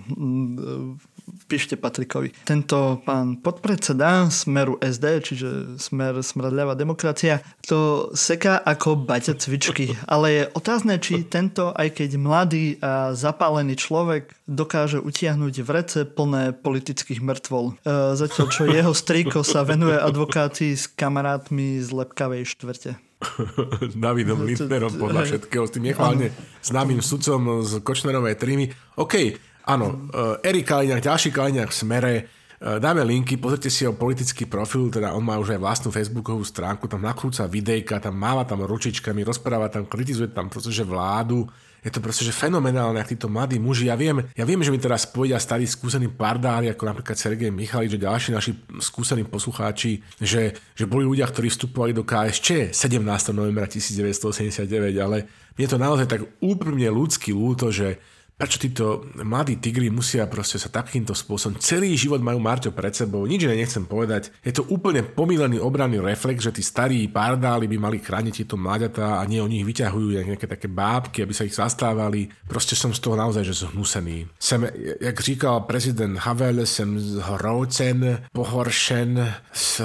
píšte Patrikovi. Tento pán podpredseda Smeru SD, čiže Smer Smradľavá demokracia, to seká ako baťa cvičky. Ale je otázne, či tento, aj keď mladý a zapálený človek, dokáže utiahnuť vrece plné politických mŕtvol. Uh, zatiaľ, čo jeho strýko sa venuje advokácii s kamarátmi z lepkavej štvrte. <laughs> Davidom Lindnerom podľa všetkého, s tým nechválne známym sudcom z Kočnerovej trímy. OK, áno, eh, Erik Kaliňák, ďalší Kaliňák v smere, eh, dáme linky, pozrite si jeho politický profil, teda on má už aj vlastnú facebookovú stránku, tam nakrúca videjka, tam máva tam ručičkami, rozpráva tam, kritizuje tam pretože vládu, je to proste že fenomenálne, ak títo mladí muži, ja viem, ja viem, že mi teraz povedia starí skúsení pardári, ako napríklad Sergej Michalič, že ďalší naši skúsení poslucháči, že, že boli ľudia, ktorí vstupovali do KSČ 17. novembra 1989, ale mne to naozaj tak úprimne ľudský ľúto, že prečo títo mladí tigri musia proste sa takýmto spôsobom, celý život majú Marťo pred sebou, nič iné nechcem povedať. Je to úplne pomílený obranný reflex, že tí starí pardáli by mali chrániť tieto mláďatá a nie o nich vyťahujú nejaké také bábky, aby sa ich zastávali. Proste som z toho naozaj že zhnusený. Sem, jak říkal prezident Havel, som zhroucen, pohoršen,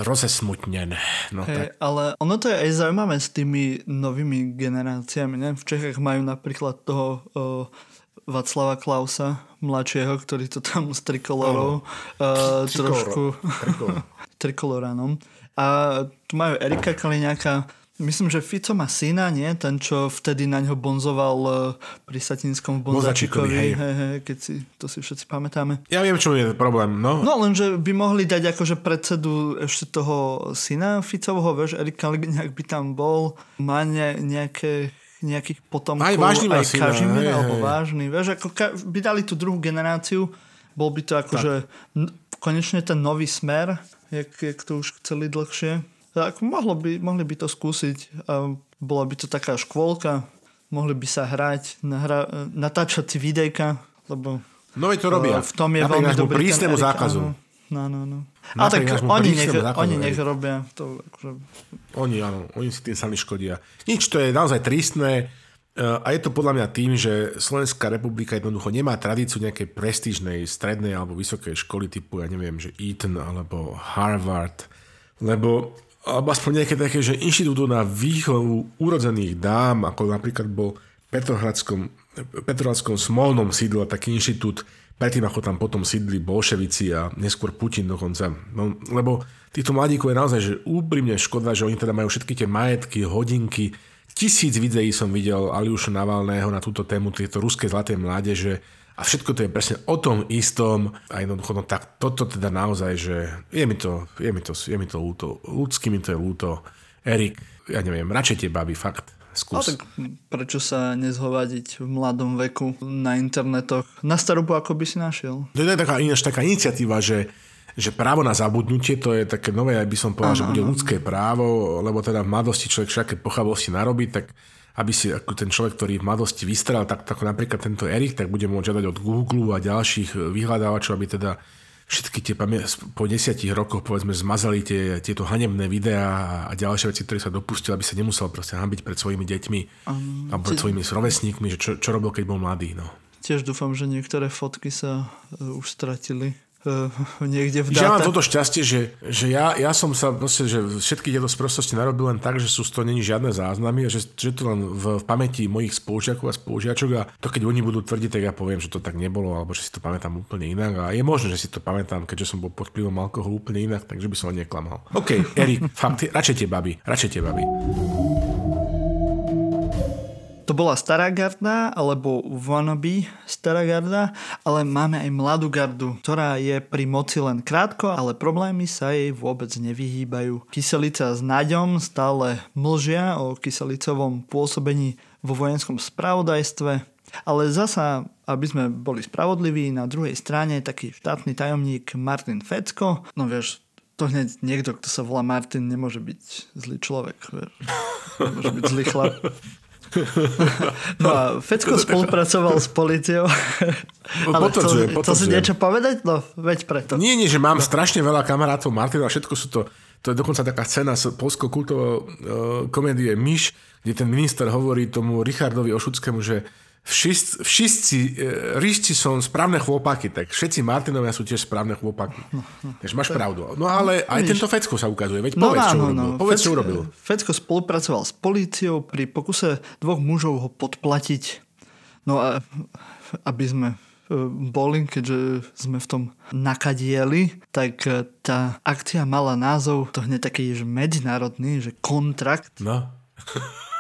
rozesmutnen. No, hey, tak. Ale ono to je aj zaujímavé s tými novými generáciami. Ne? V Čechách majú napríklad toho uh, Václava Klausa, mladšieho, ktorý to tam s trikolorou uh, trošku... <laughs> Trikoloránom. A tu majú Erika Kaliňáka, Myslím, že Fico má syna, nie? Ten, čo vtedy na ňo bonzoval uh, pri Satinskom Bonzačikovi. Hej. Hej, hej, keď si, to si všetci pamätáme. Ja viem, čo je problém, no. No, lenže by mohli dať akože predsedu ešte toho syna Ficovho, vieš, Erik Kaliňák by tam bol, má ne, nejaké nejakých potomkov, aj, vážny aj Kažimír, alebo vážny. Vieš, ako ka- by dali tú druhú generáciu, bol by to akože n- konečne ten nový smer, jak, jak to už chceli dlhšie. Tak mohlo by, mohli by to skúsiť. A bola by to taká škôlka, mohli by sa hrať, nahra- natáčať si videjka, lebo No to robia. V tom je veľmi dobrý prísnemu zákazu. Áno. No, no, no. A tak oni nech, oni nech robia to. Akože... Oni, áno, oni si tým sami škodia. Nič, to je naozaj tristné. E, a je to podľa mňa tým, že Slovenská republika jednoducho nemá tradíciu nejakej prestížnej strednej alebo vysokej školy typu, ja neviem, že Eton alebo Harvard, lebo alebo aspoň nejaké také, že inštitútu na výchovu urodzených dám, ako napríklad bol v Petrohradskom, Petrohradskom smolnom sídle taký inštitút predtým ako tam potom sídli bolševici a neskôr Putin dokonca. No, lebo týchto mladíkov je naozaj že úprimne škoda, že oni teda majú všetky tie majetky, hodinky. Tisíc videí som videl Aliuša Navalného na túto tému, tieto ruské zlaté mládeže a všetko to je presne o tom istom a jednoducho, no tak toto teda naozaj, že je mi to, je mi to, je mi to ľúto, ľudský mi to je ľúto. Erik, ja neviem, radšej tie baby, fakt. Skús. tak prečo sa nezhovadiť v mladom veku na internetoch na starobu, ako by si našiel? To je taká, ináč taká iniciatíva, že že právo na zabudnutie, to je také nové, aby som povedal, ano, že bude ľudské právo, lebo teda v mladosti človek všaké pochavosti narobí, tak aby si ako ten človek, ktorý v mladosti vystral, tak ako napríklad tento Erik, tak bude môcť žiadať od Google a ďalších vyhľadávačov, aby teda všetky tie po desiatich rokoch povedzme zmazali tie, tieto hanebné videá a ďalšie veci, ktoré sa dopustil, aby sa nemusel proste hambiť pred svojimi deťmi um, alebo pred svojimi rovesníkmi, že čo, čo robil, keď bol mladý. No. Tiež dúfam, že niektoré fotky sa uh, už stratili niekde v dáta. Ja mám toto šťastie, že, že ja, ja som sa proste, že všetky tieto sprostosti narobil len tak, že sú toho není žiadne záznamy a že, že to len v, v pamäti mojich spolužiakov a spolužiačok a to keď oni budú tvrdiť, tak ja poviem, že to tak nebolo alebo že si to pamätám úplne inak a je možné, že si to pamätám, keďže som bol pod vplyvom alkoholu úplne inak, takže by som ho neklamal. OK, Erik, fakt, radšej tie baby, radšej tie baby. To bola stará garda, alebo wannabe stará garda, ale máme aj mladú gardu, ktorá je pri moci len krátko, ale problémy sa jej vôbec nevyhýbajú. Kyselica s Naďom stále mlžia o kyselicovom pôsobení vo vojenskom spravodajstve, ale zasa, aby sme boli spravodliví, na druhej strane taký štátny tajomník Martin Fecko, no vieš, to hneď niekto, kto sa volá Martin, nemôže byť zlý človek. Nemôže byť zlý chlap. <laughs> No a Fecko spolupracoval s policiou. Ale potvrdzujem, to, to si niečo povedať? No, veď preto. Nie, nie, že mám no. strašne veľa kamarátov Martina a všetko sú to, to je dokonca taká scéna z polsko kultového uh, komédie Myš, kde ten minister hovorí tomu Richardovi Ošuckému, že Wszyscy, wszyscy ríšci sú správne chłopaky, tak všetci Martinovia sú tiež správne chłopaky. No, no, Takže máš tak, pravdu. No ale aj tento Fecko sa ukazuje, veď no, povedz, čo urobil. No, povedz, Fecko, čo urobil. Fecko spolupracoval s políciou pri pokuse dvoch mužov ho podplatiť. No a aby sme e, boli, keďže sme v tom nakadieli, tak e, tá akcia mala názov, to hneď taký, že medzinárodný, že kontrakt. No. <laughs>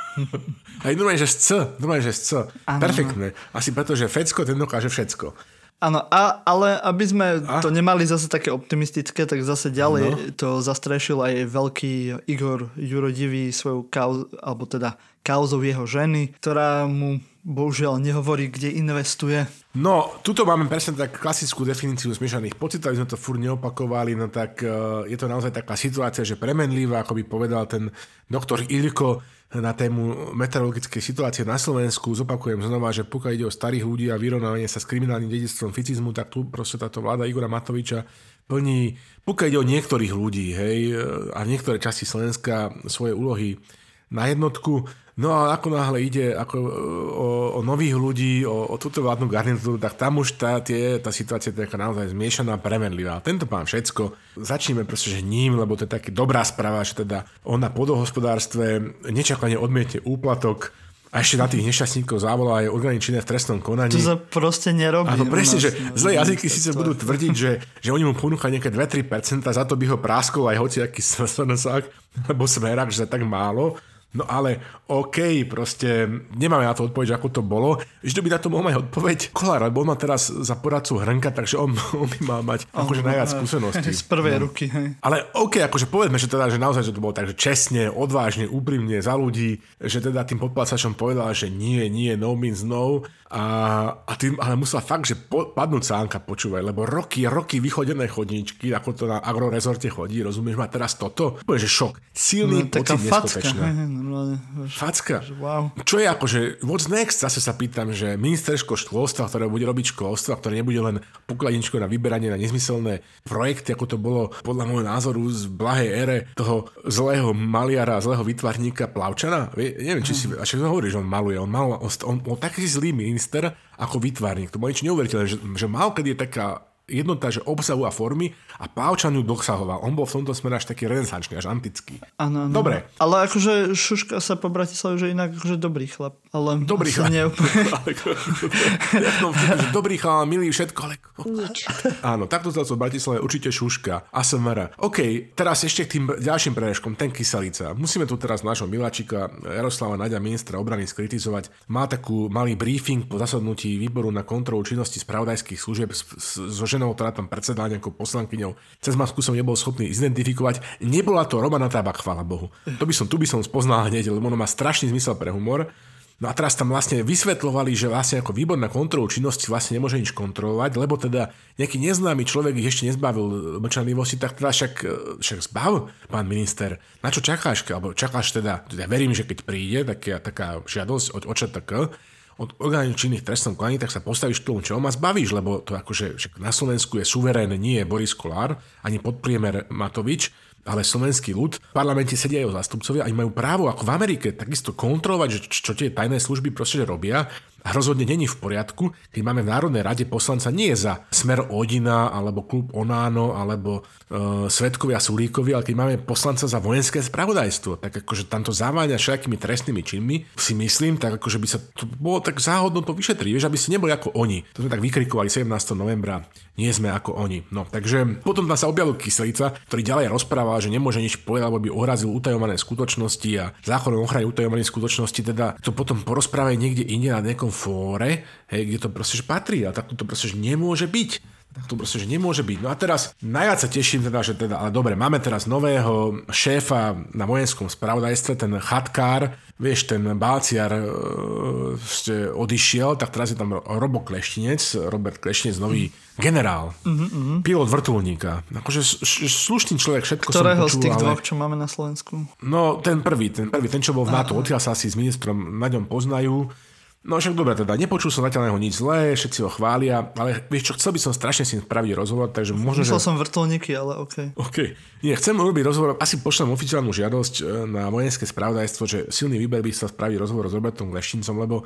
Aj normálne, že z C. Normálne, že z C. Ano. Perfektné. Asi preto, že Fecko ten dokáže všetko. Áno, ale aby sme a? to nemali zase také optimistické, tak zase ďalej no. to zastrešil aj veľký Igor Jurodivý svoju kauz, alebo teda kauzou jeho ženy, ktorá mu bohužiaľ nehovorí, kde investuje. No, tuto máme presne tak klasickú definíciu zmiešaných pocitov, aby sme to furt neopakovali, no tak uh, je to naozaj taká situácia, že premenlivá, ako by povedal ten doktor Ilko, na tému meteorologickej situácie na Slovensku. Zopakujem znova, že pokiaľ ide o starých ľudí a vyrovnávanie sa s kriminálnym dedictvom ficizmu, tak tu proste táto vláda Igora Matoviča plní, pokiaľ ide o niektorých ľudí, hej, a niektoré časti Slovenska svoje úlohy na jednotku. No a ako náhle ide ako e, o, o nových ľudí, o, o túto vládnu garnitúru, tak tam už tá, tie, tá situácia je taká naozaj zmiešaná, premenlivá. Tento pán všetko. Začneme proste, že ním, lebo to je taká dobrá správa, že teda on na podohospodárstve nečakane odmiete úplatok a ešte na tých nešťastníkov zavolá aj orgány činné v trestnom konaní. To sa proste nerobí. Áno, presne, že zlé jazyky síce budú tvrdiť, že, že oni mu ponúchajú nejaké 2-3%, za to by ho práskol aj hociaký <laughs> SNS, alebo smerák, že tak málo. No ale OK, proste nemáme na to odpoveď, ako to bolo. To by na to mohol mať odpoveď Kolár, lebo on má teraz za poradcu Hrnka, takže on, <laughs> on by mal mať akože najviac skúseností. Z prvej no. ruky, hej. Ale OK, akože povedzme, že teda, že naozaj že to bolo tak, že čestne, odvážne, úprimne za ľudí, že teda tým podplácačom povedal, že nie, nie, no means no. A, a tým, ale musela fakt, že po, padnúť sánka, počúvaj, lebo roky, roky vychodené chodníčky, ako to na agrorezorte chodí, rozumieš ma teraz toto? Bude, že šok. Silný no, pocit neskutečné normálne. Facka. Že wow. Čo je akože, what's next? Zase sa pýtam, že ministersko školstva, ktoré bude robiť školstva, ktoré nebude len pokladničko na vyberanie na nezmyselné projekty, ako to bolo podľa môjho názoru z blahej ére toho zlého maliara, zlého vytvarníka Plavčana. Vie, neviem, či si, a čo hovorí, že on maluje. On mal, on, on, on taký zlý minister ako vytvarník. To bolo niečo neuveriteľné, že, že mal, keď je taká jednota, že obsahu a formy a Pávčan ju dosahoval. On bol v tomto smere až taký renesančný, až antický. Ano, ano. Dobre. Ale akože Šuška sa po Bratislave, že inak akože dobrý chlap. Ale dobrý chlap. Neúplne... <laughs> dobrý chlap, milý všetko, ale... Áno, takto sa v Bratislave určite Šuška. ASMR. OK, teraz ešte k tým ďalším prerežkom. Ten Kyselica. Musíme tu teraz nášho miláčika Jaroslava Naďa, ministra obrany, skritizovať. Má takú malý briefing po zasadnutí výboru na kontrolu činnosti spravodajských služieb so ženou, ktorá tam predsedala nejakou poslankyňou. Cez masku som nebol schopný identifikovať. Nebola to Romana Tabak, chvála Bohu. To by som, tu by som spoznal hneď, lebo ono má strašný zmysel pre humor. No a teraz tam vlastne vysvetlovali, že vlastne ako výbor na kontrolu činnosti vlastne nemôže nič kontrolovať, lebo teda nejaký neznámy človek ich ešte nezbavil mlčanlivosti, tak teda však, však zbav, pán minister, na čo čakáš? Alebo čakáš teda, ja verím, že keď príde taká, taká žiadosť od OČTK, od orgánov činných trestnom konaní, tak sa postavíš k tomu čo a zbavíš, lebo to akože na Slovensku je suverén nie je Boris Kolár, ani podpriemer Matovič, ale slovenský ľud, v parlamente sedia jeho zástupcovia a majú právo ako v Amerike takisto kontrolovať, že čo tie tajné služby proste robia a rozhodne není v poriadku, keď máme v Národnej rade poslanca nie za Smer Odina, alebo klub Onáno, alebo e, Svetkovia Sulíkovi, ale keď máme poslanca za vojenské spravodajstvo, tak akože tamto zaváňa všetkými trestnými činmi, si myslím, tak akože by sa to bolo tak záhodno to vyšetriť, vieš, aby ste neboli ako oni. To sme tak vykrikovali 17. novembra, nie sme ako oni. No, takže potom tam sa objavil Kyselica, ktorý ďalej rozprával, že nemôže nič povedať, lebo by ohrazil utajované skutočnosti a zákon o ochrane utajovaných skutočností, teda to potom porozprávajú niekde inde na nejakom fóre, hej, kde to proste že patrí a tak to proste že nemôže byť. Tak to proste, že nemôže byť. No a teraz najviac sa teším teda, že teda, ale dobre, máme teraz nového šéfa na vojenskom spravodajstve, ten chatkár, vieš, ten Báciar e, odišiel, tak teraz je tam Robo Kleštinec, Robert Kleštinec, nový generál, mm-hmm. pilot vrtulníka. Akože slušný človek, všetko Ktorého som počul, z tých ale... dvoch, čo máme na Slovensku? No, ten prvý, ten prvý, ten, čo bol v NATO, odtiaľ sa asi s ministrom na ňom poznajú No však dobre, teda nepočul som zatiaľ neho nič zlé, všetci ho chvália, ale vieš čo, chcel by som strašne si spraviť rozhovor, takže možno, Myslel že... som vrtulníky, ale OK. OK. Nie, chcem urobiť rozhovor, asi pošlem oficiálnu žiadosť e, na vojenské spravodajstvo, že silný výber by sa spraviť rozhovor s Robertom Leštincom, lebo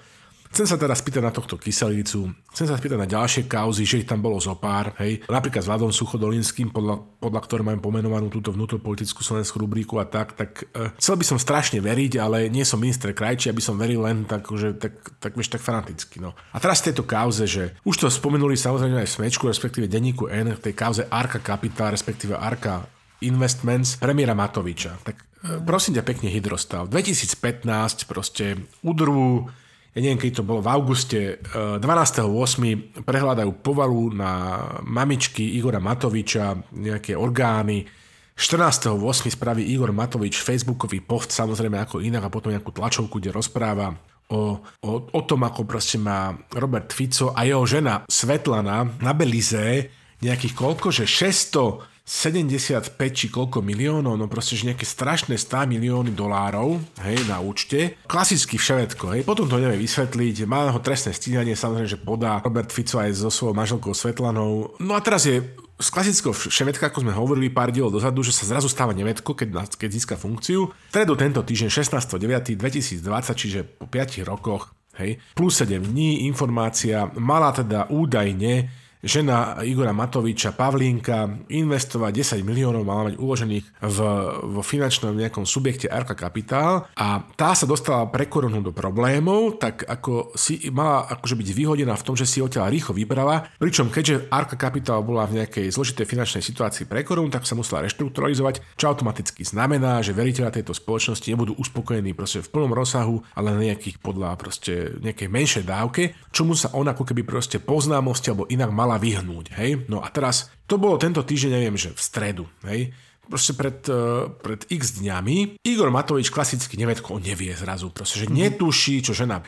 Chcem sa teda spýtať na tohto kyselicu, chcem sa spýtať na ďalšie kauzy, že ich tam bolo zo pár, hej. Napríklad s Vladom Suchodolinským, podľa, podľa ktorého mám pomenovanú túto vnútropolitickú slovenskú rubriku a tak, tak uh, chcel by som strašne veriť, ale nie som minister krajčí, aby som veril len tak, že, tak, tak, vieš, tak fanaticky. No. A teraz v tejto kauze, že už to spomenuli samozrejme aj v Smečku, respektíve denníku N, tej kauze Arka Capital, respektíve Arka Investments premiéra Matoviča. Tak uh, prosím ťa pekne Hydrostav. 2015 proste udrú ja neviem, keď to bolo v auguste, 12.8. Eh, prehľadajú povalu na mamičky Igora Matoviča, nejaké orgány. 14.8. spraví Igor Matovič Facebookový post, samozrejme ako inak, a potom nejakú tlačovku, kde rozpráva o, o, o tom, ako proste má Robert Fico a jeho žena Svetlana na Belize nejakých koľko, že 600 75 či koľko miliónov, no proste, že nejaké strašné 100 milióny dolárov, hej, na účte. Klasicky všetko, hej, potom to nevie vysvetliť, má ho trestné stíhanie, samozrejme, že podá Robert Fico aj so svojou manželkou Svetlanou. No a teraz je z klasického šemetka, ako sme hovorili pár dielov dozadu, že sa zrazu stáva nemetko, keď, keď získa funkciu. Tredu tento týždeň 16.9.2020, čiže po 5 rokoch, hej, plus 7 dní, informácia, mala teda údajne žena Igora Matoviča, Pavlínka, investovať 10 miliónov, mala mať uložených v, v finančnom nejakom subjekte Arka Kapitál a tá sa dostala pre korunu do problémov, tak ako si mala akože byť vyhodená v tom, že si odtiaľ rýchlo vybrala, pričom keďže Arka Kapitál bola v nejakej zložitej finančnej situácii pre korunu, tak sa musela reštrukturalizovať, čo automaticky znamená, že veriteľa tejto spoločnosti nebudú uspokojení proste v plnom rozsahu, ale na nejakých podľa proste nejakej menšej dávke, čomu sa ona ako keby proste poznámosti alebo inak mala mala vyhnúť, hej. No a teraz, to bolo tento týždeň, neviem, že v stredu, hej. Proste pred, uh, pred x dňami Igor Matovič klasicky nevedko, on nevie zrazu, proste, že netuší, čo žena,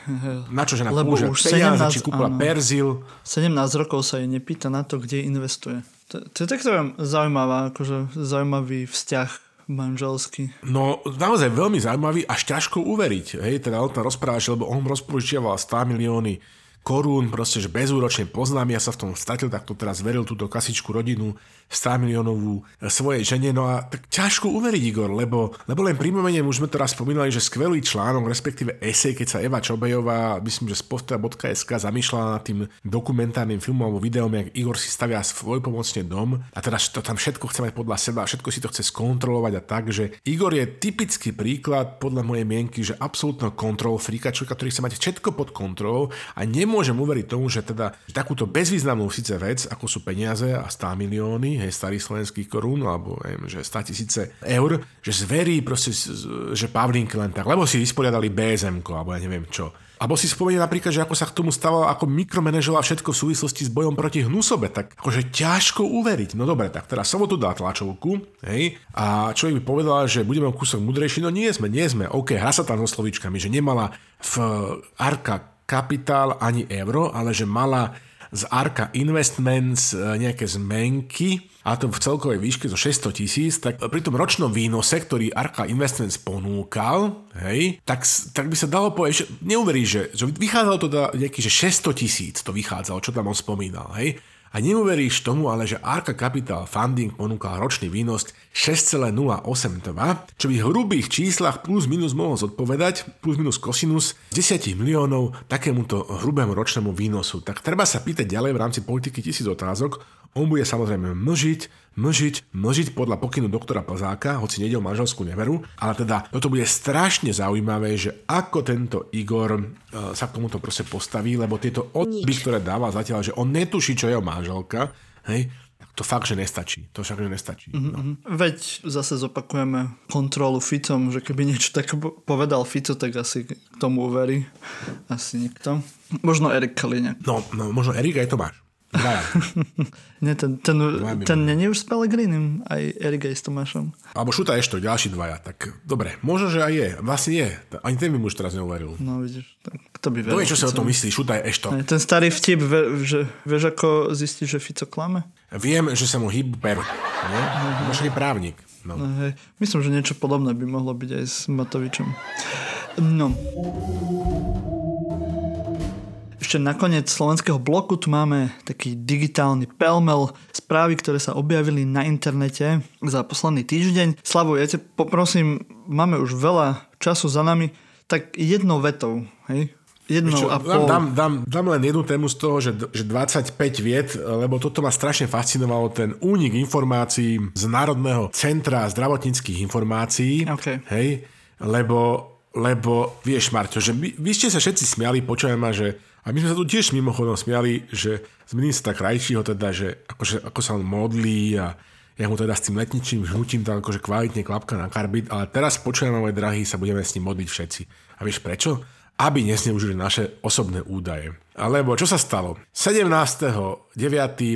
na čo žena Lebo použia už peniaze, 17, či kúpla áno. perzil. 17 rokov sa jej nepýta na to, kde investuje. To, to je takto zaujímavá, akože zaujímavý vzťah manželský. No, naozaj veľmi zaujímavý, až ťažko uveriť. Hej, teda on tam rozpráva, lebo on rozpožičiaval 100 milióny korún, proste, že bezúročne poznám, ja sa v tom stratil, tak to teraz veril túto kasičku rodinu 100 miliónovú e, svojej žene, no a tak ťažko uveriť Igor, lebo, lebo len pripomeniem, už sme to spomínali, že skvelý článok, respektíve esej, keď sa Eva Čobejová, myslím, že z postoja.sk zamýšľala nad tým dokumentárnym filmom alebo videom, jak Igor si stavia svoj pomocne dom a teraz to tam všetko chce mať podľa seba, všetko si to chce skontrolovať a tak, že Igor je typický príklad podľa mojej mienky, že absolútno kontrol fríka, človeka, ktorý chce mať všetko pod kontrolou a nemôže nemôžem uveriť tomu, že teda takúto bezvýznamnú síce vec, ako sú peniaze a 100 milióny, hej, starých slovenských korún, alebo neviem, že 100 tisíce eur, že zverí proste, že Pavlínk len tak, lebo si vysporiadali BSM, alebo ja neviem čo. Abo si spomenie napríklad, že ako sa k tomu stalo, ako mikromanežoval všetko v súvislosti s bojom proti hnusobe, tak akože ťažko uveriť. No dobre, tak teraz som tu dal tlačovku, hej, a človek by povedal, že budeme kúsok mudrejší, no nie sme, nie sme, OK, hra sa tam so slovíčkami, že nemala v Arka kapitál ani euro, ale že mala z Arka Investments e, nejaké zmenky, a to v celkovej výške zo 600 tisíc, tak pri tom ročnom výnose, ktorý Arka Investments ponúkal, hej, tak, tak by sa dalo povedať, že neuveríš, že, že vychádzalo to da, nejaký, že 600 tisíc to vychádzalo, čo tam on spomínal, hej. A neuveríš tomu, ale že Arca Capital Funding ponúkal ročný výnos 6,082, čo by v hrubých číslach plus minus mohol zodpovedať, plus minus kosinus 10 miliónov takémuto hrubému ročnému výnosu. Tak treba sa pýtať ďalej v rámci politiky tisíc otázok, on bude samozrejme mlžiť, mlžiť, mlžiť podľa pokynu doktora Plzáka, hoci nejde o manželskú neveru, ale teda toto bude strašne zaujímavé, že ako tento Igor uh, sa k tomuto proste postaví, lebo tieto odby, ktoré dáva zatiaľ, že on netuší, čo je o manželka, hej, to fakt, že nestačí. To však, že nestačí. Mm-hmm. No. Veď zase zopakujeme kontrolu Ficom, že keby niečo tak povedal Fico, tak asi k tomu uverí. Asi nikto. Možno Erik Kaliňák. No, no možno Erik aj Tomáš. Dvaja. <laughs> Nie, ten, ten, ten není už s Pelegrinim, aj Erik aj s Tomášom. Alebo Šuta ešte, ďalší dvaja. Tak dobre, možno, že aj je. Vlastne je. Ani ten by mu už teraz neuveril. No vidíš, tak kto by veril. Vie, čo sa o tom myslí, Šuta je ešto. Ten starý vtip, že, vieš ako zistí, že Fico klame? Viem, že sa mu hýbu peru. Nie? Je právnik. No. No, hej. Myslím, že niečo podobné by mohlo byť aj s Matovičom. No. Ešte nakoniec slovenského bloku tu máme taký digitálny pelmel správy, ktoré sa objavili na internete za posledný týždeň. Slavo, ja te poprosím, máme už veľa času za nami, tak jednou vetou, hej? Jednou Čo, a pol. Dám, dám, dám len jednu tému z toho, že, že 25 viet, lebo toto ma strašne fascinovalo, ten únik informácií z Národného centra zdravotníckých informácií. Okay. Hej, lebo, lebo vieš, Marťo, že vy, vy ste sa všetci smiali, počujem ma, že a my sme sa tu tiež mimochodom smiali, že z ministra Krajčího teda, že akože, ako sa on modlí a ja mu teda s tým letničným žnutím tam akože kvalitne klapka na karbit, ale teraz počujeme, môj drahý, sa budeme s ním modliť všetci. A vieš prečo? Aby nesneužili naše osobné údaje. Alebo čo sa stalo? 17.9.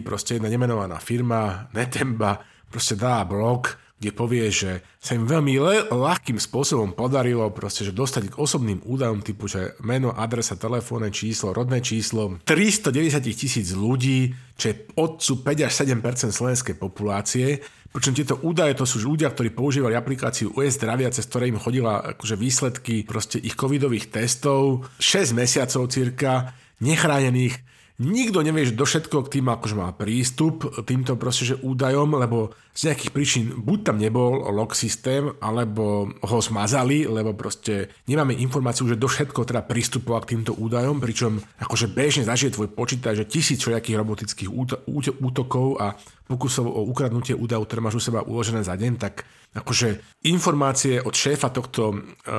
proste jedna nemenovaná firma, Netemba, proste dá blog, kde povie, že sa im veľmi le- ľahkým spôsobom podarilo proste, že dostať k osobným údajom typu, že meno, adresa, telefónne číslo, rodné číslo 390 tisíc ľudí, čo je odcu 5 až 7% slovenskej populácie, pričom tieto údaje to sú ľudia, ktorí používali aplikáciu US Zdravia, cez ktoré im chodila akože výsledky proste ich covidových testov, 6 mesiacov cirka, nechránených Nikto nevie, že do všetko k tým akože má prístup týmto proste, že údajom, lebo z nejakých príčin buď tam nebol log systém, alebo ho zmazali, lebo proste nemáme informáciu, že do všetko teda prístupoval k týmto údajom, pričom akože bežne zažije tvoj počítač, že tisíc všelijakých robotických útokov a pokusov o ukradnutie údajov, ktoré máš u seba uložené za deň, tak akože informácie od šéfa tohto e,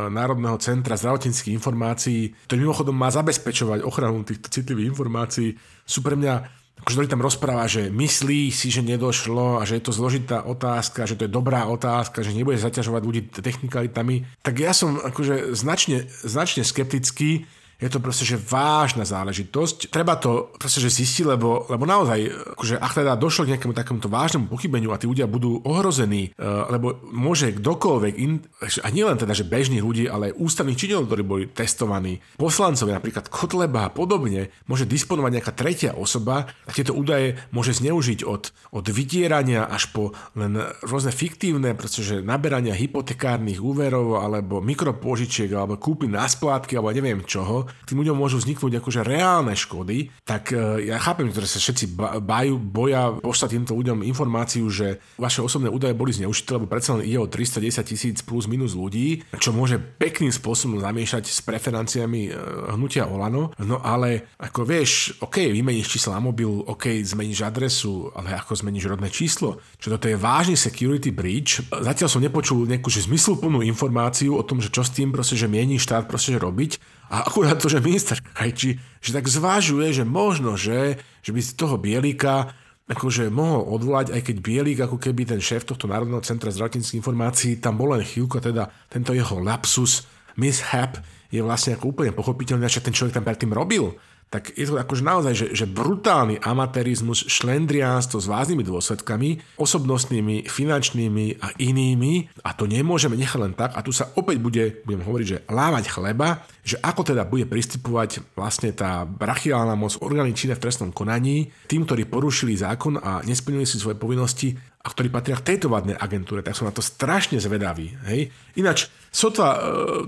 Národného centra zdravotníckých informácií, ktorý mimochodom má zabezpečovať ochranu týchto citlivých informácií, sú pre mňa akože tam rozpráva, že myslí si, že nedošlo a že je to zložitá otázka, že to je dobrá otázka, že nebude zaťažovať ľudí technikalitami, tak ja som akože značne, značne skeptický, je to proste, že vážna záležitosť. Treba to proste, že zistiť, lebo, lebo naozaj, akože ak teda došlo k nejakému takémuto vážnemu pochybeniu a tí ľudia budú ohrození, e, lebo môže kdokoľvek, in, a nielen teda, že bežných ľudí, ale aj ústavných činiteľov, ktorí boli testovaní, poslancov, napríklad Kotleba a podobne, môže disponovať nejaká tretia osoba a tieto údaje môže zneužiť od, od vydierania až po len rôzne fiktívne, pretože naberania hypotekárnych úverov alebo mikropôžičiek alebo kúpy na splátky alebo neviem čoho, tým ľuďom môžu vzniknúť akože reálne škody, tak e, ja chápem, že sa všetci bajú, boja poslať týmto ľuďom informáciu, že vaše osobné údaje boli zneužité, lebo predsa len ide o 310 tisíc plus minus ľudí, čo môže pekným spôsobom zamiešať s preferenciami e, hnutia Olano. No ale ako vieš, OK, vymeníš číslo na mobil, OK, zmeníš adresu, ale ako zmeníš rodné číslo? Čo toto je vážny security breach. Zatiaľ som nepočul nejakú že zmysluplnú informáciu o tom, že čo s tým proste, že mieni štát proste, robiť. A akurát to, že minister Krajčí, že tak zvážuje, že možno, že, že by z toho Bielika akože mohol odvolať, aj keď Bielik, ako keby ten šéf tohto Národného centra zdravotníckých informácií, tam bol len chvíľko, teda tento jeho lapsus, mishap, je vlastne ako úplne pochopiteľný, že ten človek tam predtým robil tak je to akože naozaj, že, že brutálny amatérizmus, šlendriánstvo s vážnymi dôsledkami, osobnostnými, finančnými a inými a to nemôžeme nechať len tak a tu sa opäť bude, budem hovoriť, že lávať chleba, že ako teda bude pristupovať vlastne tá brachiálna moc orgány činné v trestnom konaní tým, ktorí porušili zákon a nesplnili si svoje povinnosti a ktorí patria k tejto vládnej agentúre, tak som na to strašne zvedavý. Hej? Ináč, sotva, uh,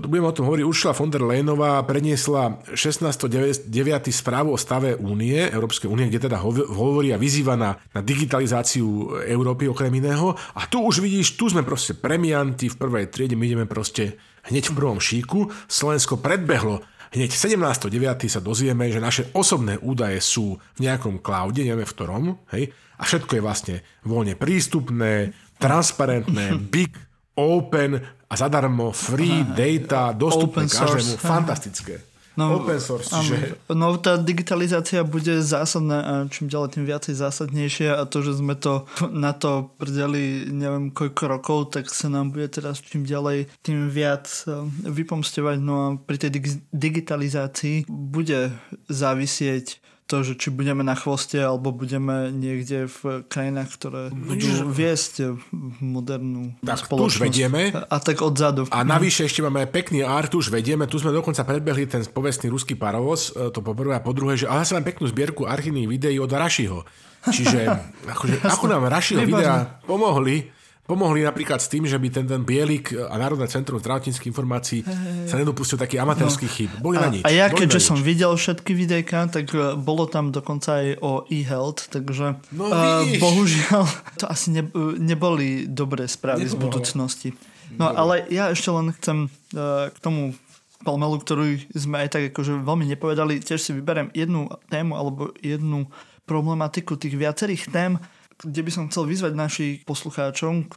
budeme o tom hovoriť, Ursula von der Leyenová preniesla 16.9. správu o stave únie, Európskej únie, kde teda hovorí a vyzýva na, na digitalizáciu Európy okrem iného. A tu už vidíš, tu sme proste premianti v prvej triede, my ideme proste hneď v prvom šíku. Slovensko predbehlo Hneď 17.9. sa dozvieme, že naše osobné údaje sú v nejakom cloude, nevieme v ktorom, hej, a všetko je vlastne voľne prístupné, transparentné, <laughs> big, open a zadarmo, free data, dostupné každému. Fantastické. No, open source, čiže... No tá digitalizácia bude zásadná a čím ďalej tým viacej zásadnejšia a to, že sme to na to prdeli neviem koľko rokov, tak sa nám bude teraz čím ďalej tým viac eh, vypomstevať. No a pri tej dig- digitalizácii bude závisieť to, že či budeme na chvoste alebo budeme niekde v krajinách, ktoré budú viesť modernú tak, spoločnosť. už vedieme. A tak odzadu. A navyše ešte máme pekný art, už vedieme. Tu sme dokonca predbehli ten povestný ruský parovoz, e, to po prvé a po druhé, že ale zase máme peknú zbierku archívnych videí od Rašiho. Čiže <laughs> akože, ako nám Rašiho videa pomohli, Pomohli napríklad s tým, že by ten, ten Bielik a Národné centrum zdravotníckých informácií sa nedopustil taký amatérsky no. chyb. Boli a, na nič. A ja keďže som videl všetky videjka, tak e, bolo tam dokonca aj o e-health, takže no, uh, bohužiaľ <laughs> to asi ne, neboli dobré správy Nebolo. z budúcnosti. No Nebolo. ale ja ešte len chcem uh, k tomu palmelu, ktorú sme aj tak akože veľmi nepovedali, tiež si vyberiem jednu tému alebo jednu problematiku tých viacerých tém, kde by som chcel vyzvať našich poslucháčov,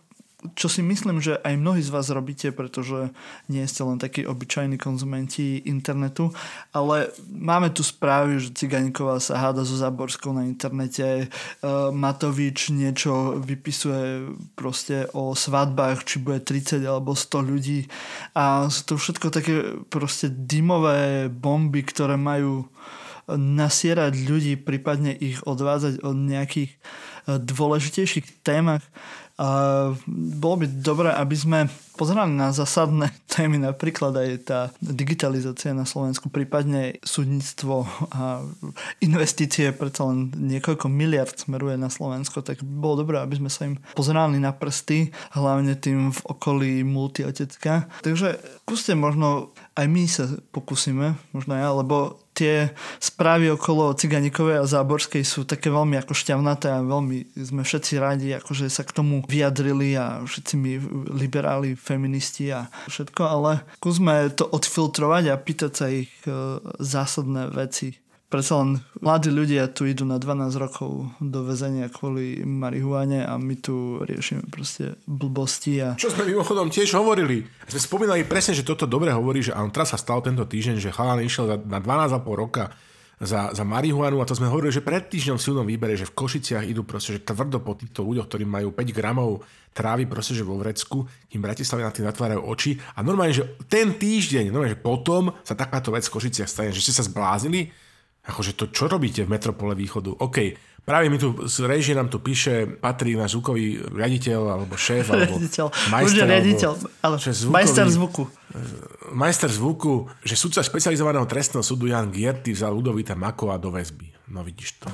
čo si myslím, že aj mnohí z vás robíte, pretože nie ste len takí obyčajní konzumenti internetu, ale máme tu správy, že Ciganíková sa háda so Záborskou na internete, uh, Matovič niečo vypisuje proste o svadbách, či bude 30 alebo 100 ľudí. A sú to všetko také proste dymové bomby, ktoré majú nasierať ľudí, prípadne ich odvádzať od nejakých dôležitejších témach. A bolo by dobré, aby sme pozerali na zásadné <laughs> témy, napríklad aj tá digitalizácia na Slovensku, prípadne súdnictvo a investície, predsa len niekoľko miliard smeruje na Slovensko, tak bolo dobré, aby sme sa im pozerali na prsty, hlavne tým v okolí multiotecka. Takže skúste možno aj my sa pokúsime, možno ja, lebo tie správy okolo Ciganikovej a Záborskej sú také veľmi ako šťavnaté a veľmi sme všetci radi, akože sa k tomu vyjadrili a všetci my liberáli, feministi a všetko, ale skúsme to odfiltrovať a pýtať sa ich e, zásadné veci predsa len mladí ľudia tu idú na 12 rokov do väzenia kvôli marihuane a my tu riešime proste blbosti. A... Čo sme mimochodom tiež hovorili. Sme spomínali presne, že toto dobre hovorí, že on teraz sa stalo tento týždeň, že chalán išiel na 12,5 roka za, za marihuanu a to sme hovorili, že pred týždňom v silnom výbere, že v Košiciach idú proste, že tvrdo po týchto ľuďoch, ktorí majú 5 gramov trávy proste, že vo vrecku, im Bratislave na tým zatvárajú oči a normálne, že ten týždeň, normálne, že potom sa takáto vec v Košiciach stane, že ste sa zbláznili, Akože to, čo robíte v Metropole Východu? OK, práve mi tu z režie nám tu píše, patrí na zvukový riaditeľ, alebo šéf, <laughs> alebo riaditeľ. majster, riaditeľ, ale zvukový, majster zvuku. Majster zvuku, že sudca špecializovaného trestného súdu Jan Gierty vzal Ludovita Makova do väzby. No vidíš to.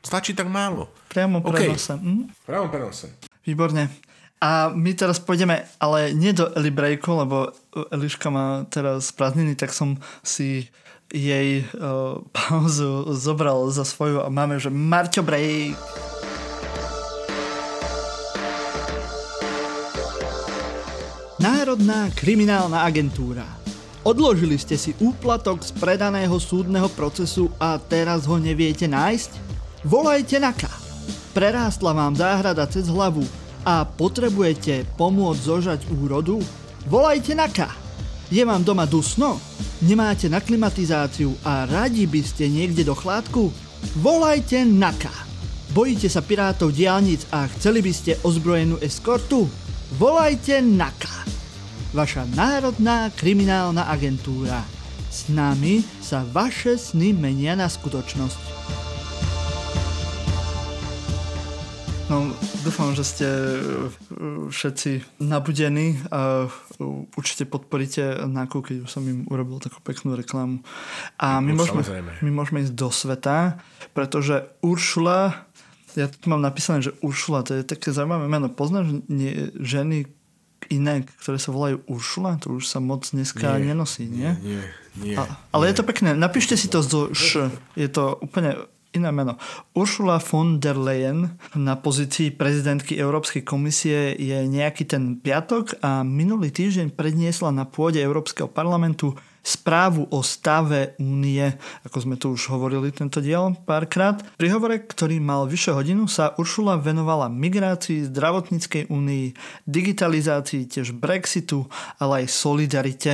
Stačí tak málo. Priamo prenose. Okay. Hm? Priamo prenose. Výborne. A my teraz pôjdeme, ale nie do Eli Breaku, lebo Eliška má teraz prázdniny, tak som si jej uh, pauzu zobral za svoju a máme, že Marťo Break. Národná kriminálna agentúra. Odložili ste si úplatok z predaného súdneho procesu a teraz ho neviete nájsť? Volajte na K. Prerástla vám záhrada cez hlavu a potrebujete pomôcť zožať úrodu? Volajte na K. Je vám doma dusno? Nemáte na klimatizáciu a radi by ste niekde do chládku? Volajte NAKA. Bojíte sa pirátov diálnic a chceli by ste ozbrojenú eskortu? Volajte NAKA. Vaša národná kriminálna agentúra. S nami sa vaše sny menia na skutočnosť. Dúfam, že ste e, všetci nabudení a určite podporíte nákup, keď už som im urobil takú peknú reklamu. A my, no, môžeme, my môžeme ísť do sveta, pretože Uršula, ja tu mám napísané, že Uršula, to je také zaujímavé meno. Poznáš nie, ženy iné, ktoré sa volajú Uršula? To už sa moc dneska nie, nenosí, nie? Nie, nie. A, ale nie. je to pekné. Napíšte si to zo š. Je to úplne iné meno. Ursula von der Leyen na pozícii prezidentky Európskej komisie je nejaký ten piatok a minulý týždeň predniesla na pôde Európskeho parlamentu správu o stave únie, ako sme tu už hovorili tento diel párkrát. Pri hovore, ktorý mal vyše hodinu, sa Uršula venovala migrácii, zdravotníckej únii, digitalizácii, tiež Brexitu, ale aj solidarite.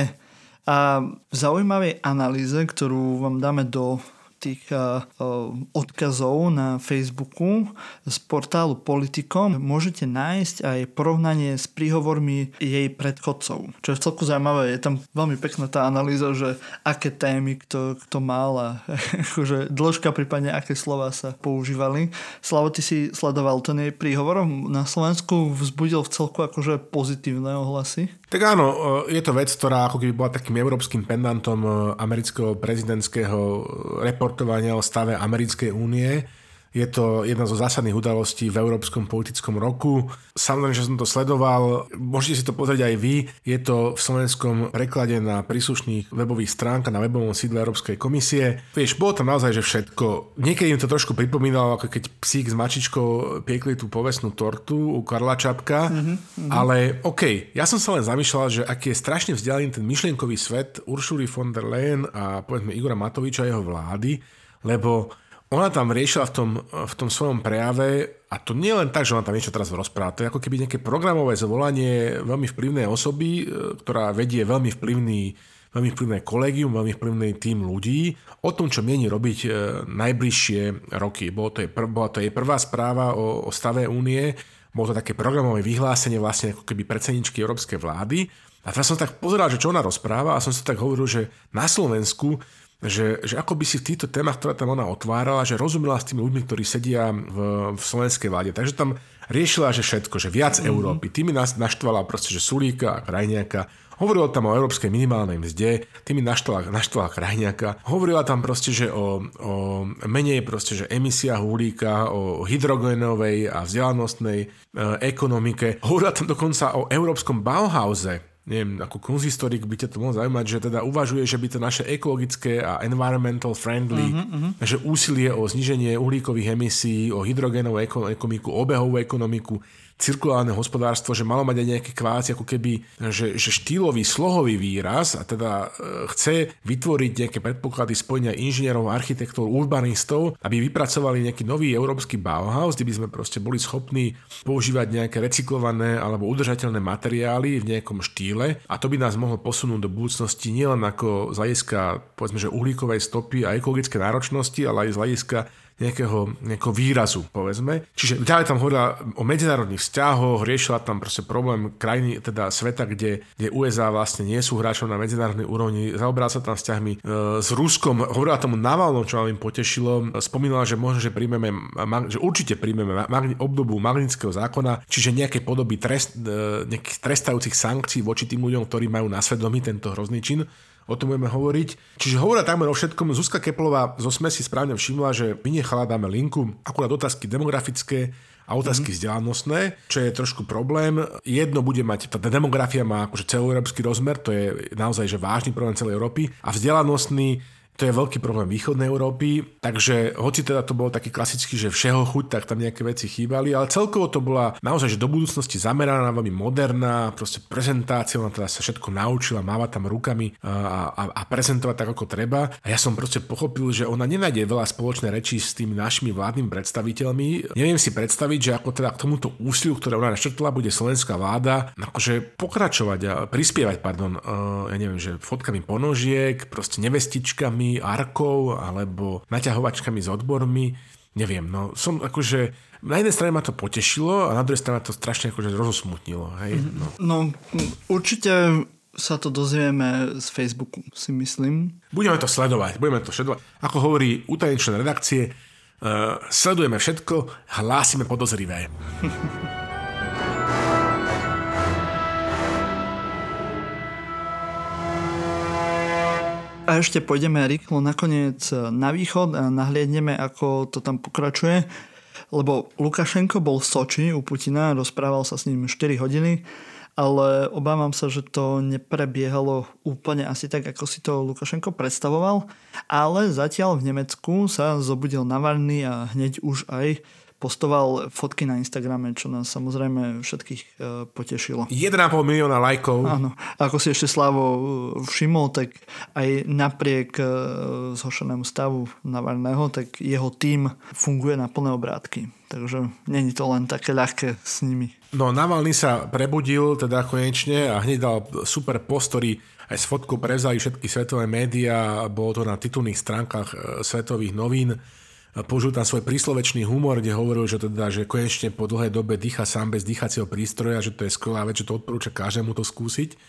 A v zaujímavej analýze, ktorú vám dáme do tých uh, odkazov na Facebooku z portálu Politikom môžete nájsť aj porovnanie s príhovormi jej predchodcov. Čo je celku zaujímavé, je tam veľmi pekná tá analýza, že aké témy kto, kto mal a <laughs> akože dĺžka prípadne aké slova sa používali. Slavo, ty si sledoval ten jej príhovor na Slovensku, vzbudil v celku akože pozitívne ohlasy? Tak áno, je to vec, ktorá ako keby bola takým európskym pendantom amerického prezidentského reportovania o stave Americkej únie je to jedna zo zásadných udalostí v Európskom politickom roku. Samozrejme, že som to sledoval. Môžete si to pozrieť aj vy. Je to v slovenskom preklade na príslušných webových stránkach na webovom sídle Európskej komisie. Vieš, bolo tam naozaj, že všetko. Niekedy im to trošku pripomínalo, ako keď psík s mačičkou piekli tú povestnú tortu u Karla Čapka. Mm-hmm, Ale OK, ja som sa len zamýšľal, že aký je strašne vzdialený ten myšlienkový svet Uršuly von der Leyen a povedzme Igora Matoviča a jeho vlády, lebo ona tam riešila v tom, v tom svojom prejave, a to nie len tak, že ona tam niečo teraz rozpráva, to je ako keby nejaké programové zvolanie veľmi vplyvnej osoby, e, ktorá vedie veľmi vplyvný veľmi vplyvné kolegium, veľmi vplyvný tým ľudí o tom, čo mieni robiť e, najbližšie roky. Bolo to, je, bola to jej prvá správa o, o stave únie, bolo to také programové vyhlásenie vlastne ako keby predsedničky európskej vlády. A teraz som tak pozeral, že čo ona rozpráva a som si tak hovoril, že na Slovensku že, že ako by si v týchto témach, ktoré tam ona otvárala, že rozumela s tými ľuďmi, ktorí sedia v, v slovenskej vláde. Takže tam riešila, že všetko, že viac mm-hmm. Európy. Tými nás naštvala proste, že Sulíka a Krajniaka. Hovorila tam o európskej minimálnej mzde, tými naštvala, naštvala Krajniaka. Hovorila tam proste, že o, o menej proste, že emisia uhlíka, o hydrogénovej a vzdelanostnej e, ekonomike. Hovorila tam dokonca o európskom Bauhause, neviem, ako konzistorik by ťa to mohlo zaujímať, že teda uvažuje, že by to naše ekologické a environmental friendly, uh-huh, uh-huh. že úsilie o zniženie uhlíkových emisí, o hydrogénovú ekonomiku, obehovú ekonomiku, cirkulárne hospodárstvo, že malo mať aj nejaké kváci ako keby, že, že štýlový, slohový výraz a teda e, chce vytvoriť nejaké predpoklady spojenia inžinierov, architektov, urbanistov, aby vypracovali nejaký nový európsky Bauhaus, kde by sme proste boli schopní používať nejaké recyklované alebo udržateľné materiály v nejakom štýle. A to by nás mohlo posunúť do budúcnosti nielen ako z hľadiska povedzme, že uhlíkovej stopy a ekologické náročnosti, ale aj z hľadiska nejakého, nejakého výrazu, povedzme. Čiže ďalej tam hovorila o medzinárodných vzťahoch, riešila tam proste problém krajiny, teda sveta, kde, kde USA vlastne nie sú hráčom na medzinárodnej úrovni, zaobrala sa tam vzťahmi e, s Ruskom, hovorila tomu Navalnom, čo ma im potešilo, spomínala, že možno, že príjmeme, že určite príjmeme obdobu magnického zákona, čiže nejaké podoby trest, e, nejakých trestajúcich sankcií voči tým ľuďom, ktorí majú na svedomí tento hrozný čin o tom budeme hovoriť. Čiže hovoria takmer o všetkom. Zuzka Keplová zo SME si správne všimla, že vynechala, dáme linku, akurát otázky demografické a otázky mm-hmm. vzdelanostné, čo je trošku problém. Jedno bude mať, tá demografia má akože celoeurópsky rozmer, to je naozaj že vážny problém celej Európy a vzdelanostný To je veľký problém východnej Európy, takže hoci teda to bolo taký klasický, že všeho chuť, tak tam nejaké veci chýbali, ale celkovo to bola naozaj, že do budúcnosti zameraná, veľmi moderná, proste prezentácia, ona teda sa všetko naučila, máva tam rukami a, a, a prezentovať tak, ako treba. A ja som proste pochopil, že ona nenájde veľa spoločnej reči s tými našimi vládnymi predstaviteľmi. Neviem si predstaviť, že ako teda k tomuto úsiliu, ktoré ona naštrtla, bude slovenská vláda akože pokračovať a prispievať, pardon, uh, ja neviem, že fotkami ponožiek, proste nevestičkami, odbormi, arkou alebo naťahovačkami s odbormi. Neviem, no som akože na jednej strane ma to potešilo a na druhej strane ma to strašne akože rozosmutnilo. Hej? Mhm. No. no určite sa to dozvieme z Facebooku, si myslím. Budeme to sledovať, budeme to sledovať. Ako hovorí utajenčná redakcie, uh, sledujeme všetko, hlásime podozrivé. <laughs> A ešte pôjdeme rýchlo nakoniec na východ a nahliadneme, ako to tam pokračuje. Lebo Lukašenko bol v Soči u Putina, rozprával sa s ním 4 hodiny, ale obávam sa, že to neprebiehalo úplne asi tak, ako si to Lukašenko predstavoval. Ale zatiaľ v Nemecku sa zobudil Navalny a hneď už aj postoval fotky na Instagrame, čo nás samozrejme všetkých e, potešilo. 1,5 milióna lajkov. Áno. Ako si ešte Slavo e, všimol, tak aj napriek e, zhošenému stavu Navarného, tak jeho tým funguje na plné obrátky. Takže není to len také ľahké s nimi. No Navalny sa prebudil teda konečne a hneď dal super postory aj s fotkou prevzali všetky svetové médiá, bolo to na titulných stránkach svetových novín použil tam svoj príslovečný humor, kde hovoril, že, teda, že konečne po dlhej dobe dýcha sám bez dýchacieho prístroja, že to je skvelá vec, že to odporúča každému to skúsiť.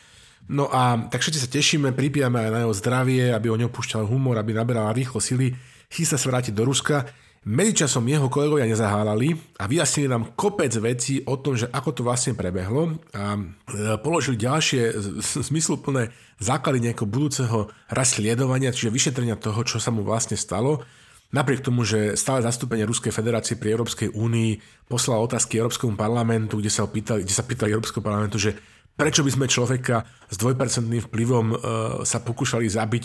No a tak všetci sa tešíme, pripijame aj na jeho zdravie, aby o ňom púšťal humor, aby naberal rýchlo sily, chystá sa vrátiť do Ruska. Medzičasom jeho kolegovia nezahálali a vyjasnili nám kopec vecí o tom, že ako to vlastne prebehlo a e, položili ďalšie zmysluplné základy nejakého budúceho rasliedovania, čiže vyšetrenia toho, čo sa mu vlastne stalo. Napriek tomu, že stále zastúpenie Ruskej federácie pri Európskej únii poslala otázky Európskemu parlamentu, kde sa, opýtali, kde sa pýtali Európskeho parlamentu, že prečo by sme človeka s dvojpercentným vplyvom uh, sa pokúšali zabiť.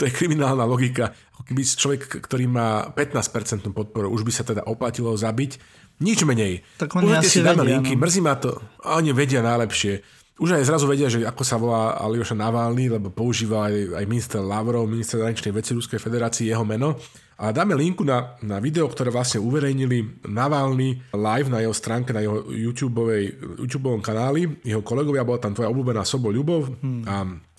To je kriminálna logika. Keby človek, ktorý má 15% podporu, už by sa teda oplatilo zabiť. Nič menej. Tak oni asi si vedia, linky, no. mrzí ma to. A oni vedia najlepšie. Už aj zrazu vedia, že ako sa volá Alioša Navalny, lebo používa aj, aj minister Lavrov, minister zahraničnej veci Ruskej federácie, jeho meno. A dáme linku na, na video, ktoré vlastne uverejnili Navalny live na jeho stránke, na jeho YouTube kanáli. Jeho kolegovia, bola tam tvoja obľúbená Sobo Ľubov hmm. a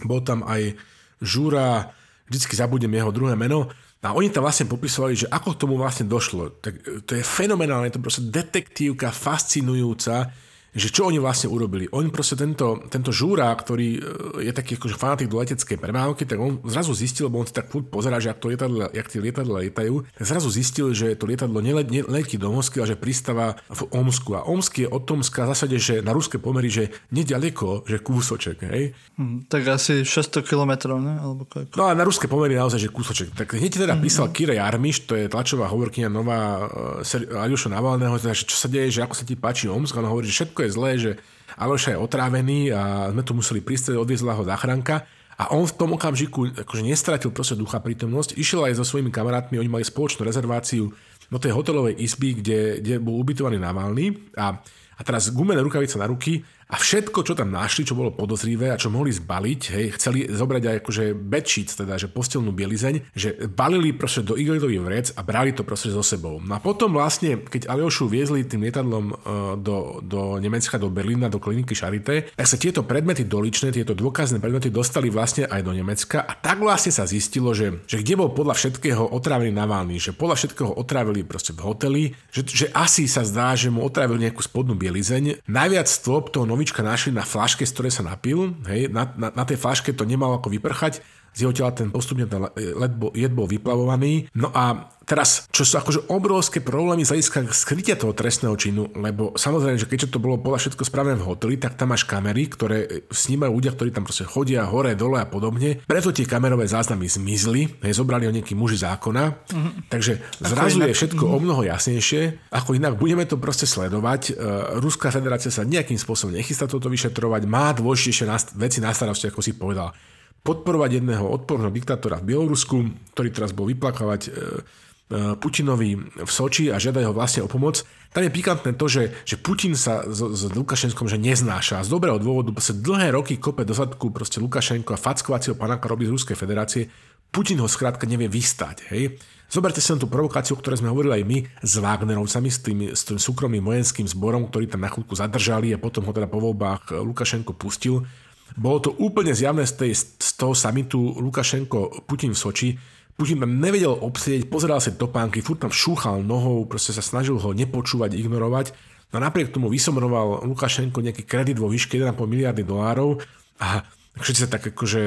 bol tam aj Žúra, vždycky zabudnem jeho druhé meno. A oni tam vlastne popisovali, že ako k tomu vlastne došlo. Tak to je fenomenálne, to je proste detektívka, fascinujúca, že čo oni vlastne urobili. Oni proste tento, tento žúra, ktorý e, je taký akože fanatik do leteckej premávky, tak on zrazu zistil, lebo on si tak furt pozerá, že ak to lietadlo, jak tie lietadla lietajú, tak zrazu zistil, že to lietadlo neletí do Moskvy, ale že pristáva v Omsku. A Omsk je od Tomska v zásade, že na ruské pomery, že nedaleko, že kúsoček. Hej? Hmm, tak asi 600 km, ne? Alebo koľko? No a na ruské pomery naozaj, že kúsoček. Tak hneď teda mm-hmm. písal Kira Jarmiš, to je tlačová hovorkyňa nová uh, Aljoša Navalného, teda, že čo sa deje, že ako sa ti páči Omsk, on hovorí, že všetko je zlé, že Aloša je otrávený a sme tu museli prísť, odviezla ho záchranka. A on v tom okamžiku akože nestratil proste ducha prítomnosť, išiel aj so svojimi kamarátmi, oni mali spoločnú rezerváciu do tej hotelovej izby, kde, kde bol ubytovaný Navalny a, a teraz gumené rukavice na ruky a všetko, čo tam našli, čo bolo podozrivé a čo mohli zbaliť, hej, chceli zobrať aj akože bedsheets, teda že postelnú bielizeň, že balili proste do igelitových vrec a brali to proste so sebou. No a potom vlastne, keď Aliošu viezli tým lietadlom uh, do, do Nemecka, do Berlína, do kliniky Charité, tak sa tieto predmety doličné, tieto dôkazné predmety dostali vlastne aj do Nemecka a tak vlastne sa zistilo, že, že kde bol podľa všetkého otrávený Navalny, že podľa všetkého otrávili proste v hoteli, že, že asi sa zdá, že mu otrávili nejakú spodnú bielizeň. Najviac stôp toho novička našli na flaške, z ktorej sa napil. Hej, na, na, na tej flaške to nemalo ako vyprchať. Z jeho tela ten postupne ten led bol, jed bol vyplavovaný. No a Teraz, čo sú akože obrovské problémy z hľadiska skrytia toho trestného činu, lebo samozrejme, že keďže to bolo podľa všetko spravené v hoteli, tak tam máš kamery, ktoré snímajú ľudia, ktorí tam proste chodia hore, dole a podobne. Preto tie kamerové záznamy zmizli, hej, zobrali ho nejakí muži zákona. Mm-hmm. Takže zrazu je všetko mm-hmm. o mnoho jasnejšie. Ako inak budeme to proste sledovať. Uh, Ruská federácia sa nejakým spôsobom nechystá toto vyšetrovať, má dôležitejšie veci na starosti, ako si povedal podporovať jedného odporného diktátora v Bielorusku, ktorý teraz bol vyplakávať e, e, Putinovi v Soči a žiadať ho vlastne o pomoc. Tam je pikantné to, že, že Putin sa s, s Lukašenskom že neznáša. Z dobrého dôvodu proste dlhé roky kope do zadku proste Lukašenko a fackovacieho panáka robí z Ruskej federácie. Putin ho skrátka nevie vystať. Hej? Zoberte si len tú provokáciu, o ktorej sme hovorili aj my s Wagnerovcami, s tým, s tým súkromným vojenským zborom, ktorý tam na chvíľku zadržali a potom ho teda po voľbách Lukašenko pustil. Bolo to úplne zjavné z, tej, z toho samitu Lukašenko-Putin v Soči, Putin tam nevedel obsieť, pozeral si topánky, furt tam šúchal nohou, proste sa snažil ho nepočúvať, ignorovať. No napriek tomu vysomroval Lukašenko nejaký kredit vo výške 1,5 miliardy dolárov a všetci sa tak akože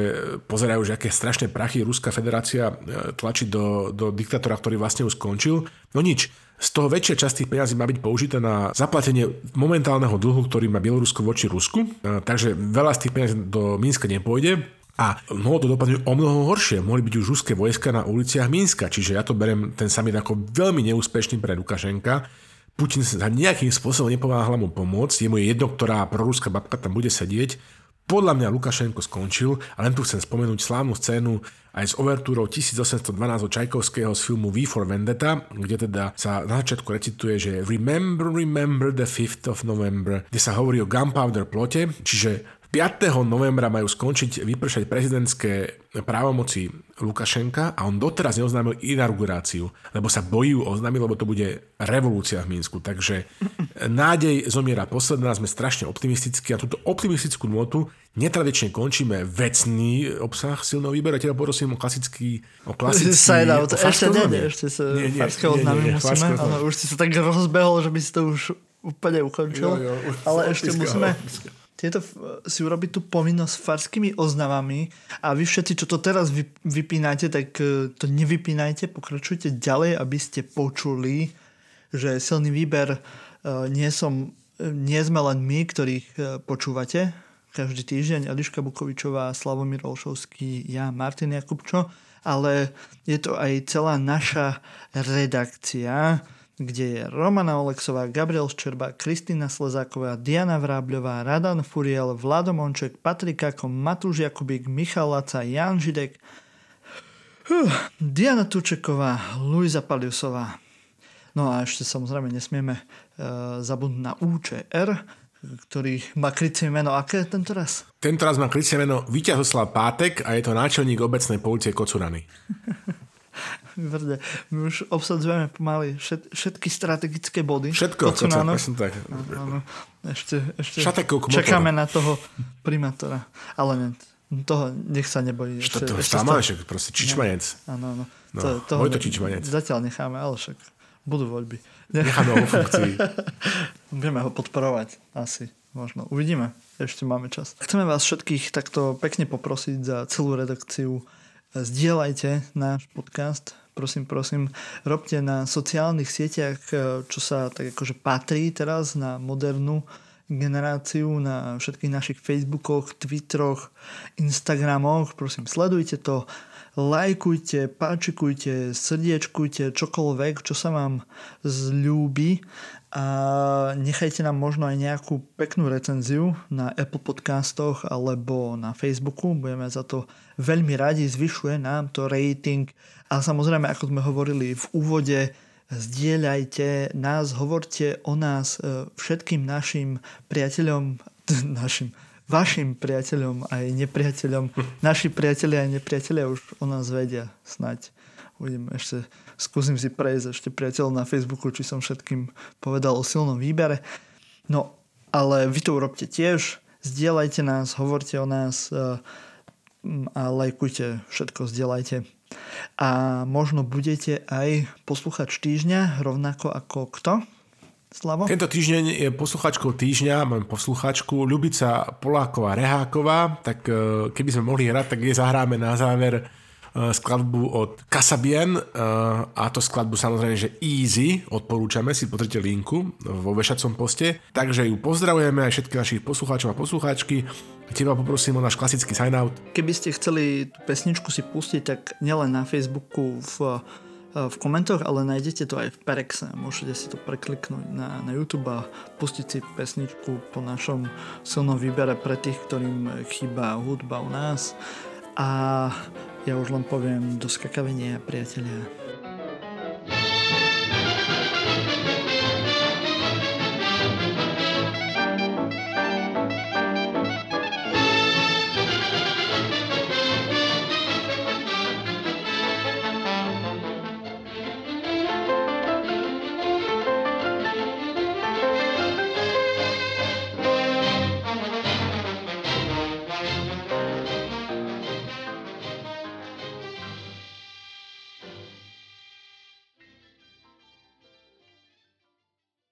pozerajú, že aké strašné prachy Ruská federácia e, tlačí do, do diktátora, ktorý vlastne už skončil. No nič, z toho väčšia časť tých peniazí má byť použité na zaplatenie momentálneho dlhu, ktorý má Bielorusko voči Rusku. E, takže veľa z tých peniazí do Minska nepôjde. A mohlo to dopadnúť o mnoho horšie. Mohli byť už ruské vojska na uliciach Minska. Čiže ja to berem ten summit ako veľmi neúspešný pre Lukašenka. Putin sa nejakým spôsobom nepomáhal mu pomôcť. Je jedno, ktorá proruská babka tam bude sedieť. Podľa mňa Lukašenko skončil a len tu chcem spomenúť slávnu scénu aj s overtúrou 1812 od Čajkovského z filmu V for Vendetta, kde teda sa na začiatku recituje, že Remember, remember the 5th of November, kde sa hovorí o gunpowder plote, čiže 5. novembra majú skončiť vypršať prezidentské právomoci Lukašenka a on doteraz neoznámil inauguráciu, lebo sa bojí oznámiť, lebo to bude revolúcia v Minsku. Takže <laughs> nádej zomiera posledná, sme strašne optimistickí a túto optimistickú notu netradične končíme vecný obsah silného výberu. Ja teda poprosím o klasický... O klasický Side out. Ešte nie, ešte sa nie, nie, oznámy musíme. Ale už si sa tak rozbehol, že by si to už úplne ukončil. Jo, jo, ale ešte musíme tieto, si urobiť tú povinnosť s farskými oznavami a vy všetci, čo to teraz vy, vypínate, tak e, to nevypínajte, pokračujte ďalej, aby ste počuli, že silný výber e, nie, som, e, nie sme len my, ktorých počúvate každý týždeň, Eliška Bukovičová, Slavomír Olšovský, ja, Martin Jakubčo, ale je to aj celá naša redakcia, kde je Romana Oleksová, Gabriel Ščerba, Kristýna Slezáková, Diana Vrábľová, Radan Furiel, Vlado Monček, Patrik Ako, Matúš Jakubík, Michal Laca, Jan Židek, uh, Diana Tučeková, Luisa Paliusová. No a ešte samozrejme nesmieme uh, zabudnúť na UČR, ktorý má krycie meno. Aké je tento raz? Tento raz má krycie meno Víťazoslav Pátek a je to náčelník obecnej policie Kocurany. <laughs> Vrde. My už obsadzujeme pomaly všet, všetky strategické body. Všetko, to, áno. tak. Áno, Ešte, ešte čakáme na toho primátora. Ale ne, toho nech sa nebojí. Ešte, to, ešte však proste čičmanec. Áno, áno. No, to, toho to čičmanec. Zatiaľ necháme, ale však budú voľby. Necháme ho funkcii. <laughs> Budeme ho podporovať. Asi. Možno. Uvidíme. Ešte máme čas. Chceme vás všetkých takto pekne poprosiť za celú redakciu Zdieľajte náš podcast, prosím, prosím, robte na sociálnych sieťach, čo sa tak akože patrí teraz na modernú generáciu, na všetkých našich Facebookoch, Twitteroch, Instagramoch, prosím, sledujte to, lajkujte, páčikujte, srdiečkujte, čokoľvek, čo sa vám zľúbi. A nechajte nám možno aj nejakú peknú recenziu na Apple podcastoch alebo na Facebooku. Budeme za to veľmi radi, zvyšuje nám to rating. A samozrejme, ako sme hovorili v úvode, zdieľajte nás, hovorte o nás e, všetkým našim priateľom, našim vašim priateľom aj nepriateľom. <laughs> Naši priatelia aj nepriatelia už o nás vedia snať. Uvidím ešte skúsim si prejsť ešte priateľ na Facebooku, či som všetkým povedal o silnom výbere. No, ale vy to urobte tiež, zdieľajte nás, hovorte o nás e, a lajkujte, všetko zdieľajte. A možno budete aj posluchač týždňa, rovnako ako kto? Slavo? Tento týždeň je posluchačkou týždňa, mám posluchačku Ľubica Poláková Reháková, tak e, keby sme mohli hrať, tak je zahráme na záver Eh, skladbu od Casabien eh, a to skladbu samozrejme, že Easy, odporúčame si, pozrite linku vo vešacom poste. Takže ju pozdravujeme aj všetkých našich poslucháčov a poslucháčky. Teba poprosím o náš klasický sign out. Keby ste chceli tú pesničku si pustiť, tak nielen na Facebooku v eh, v komentoch, ale nájdete to aj v Perexe. Môžete si to prekliknúť na, na YouTube a pustiť si pesničku po našom silnom výbere pre tých, ktorým chýba hudba u nás a ja už len poviem do skakavenia, priatelia.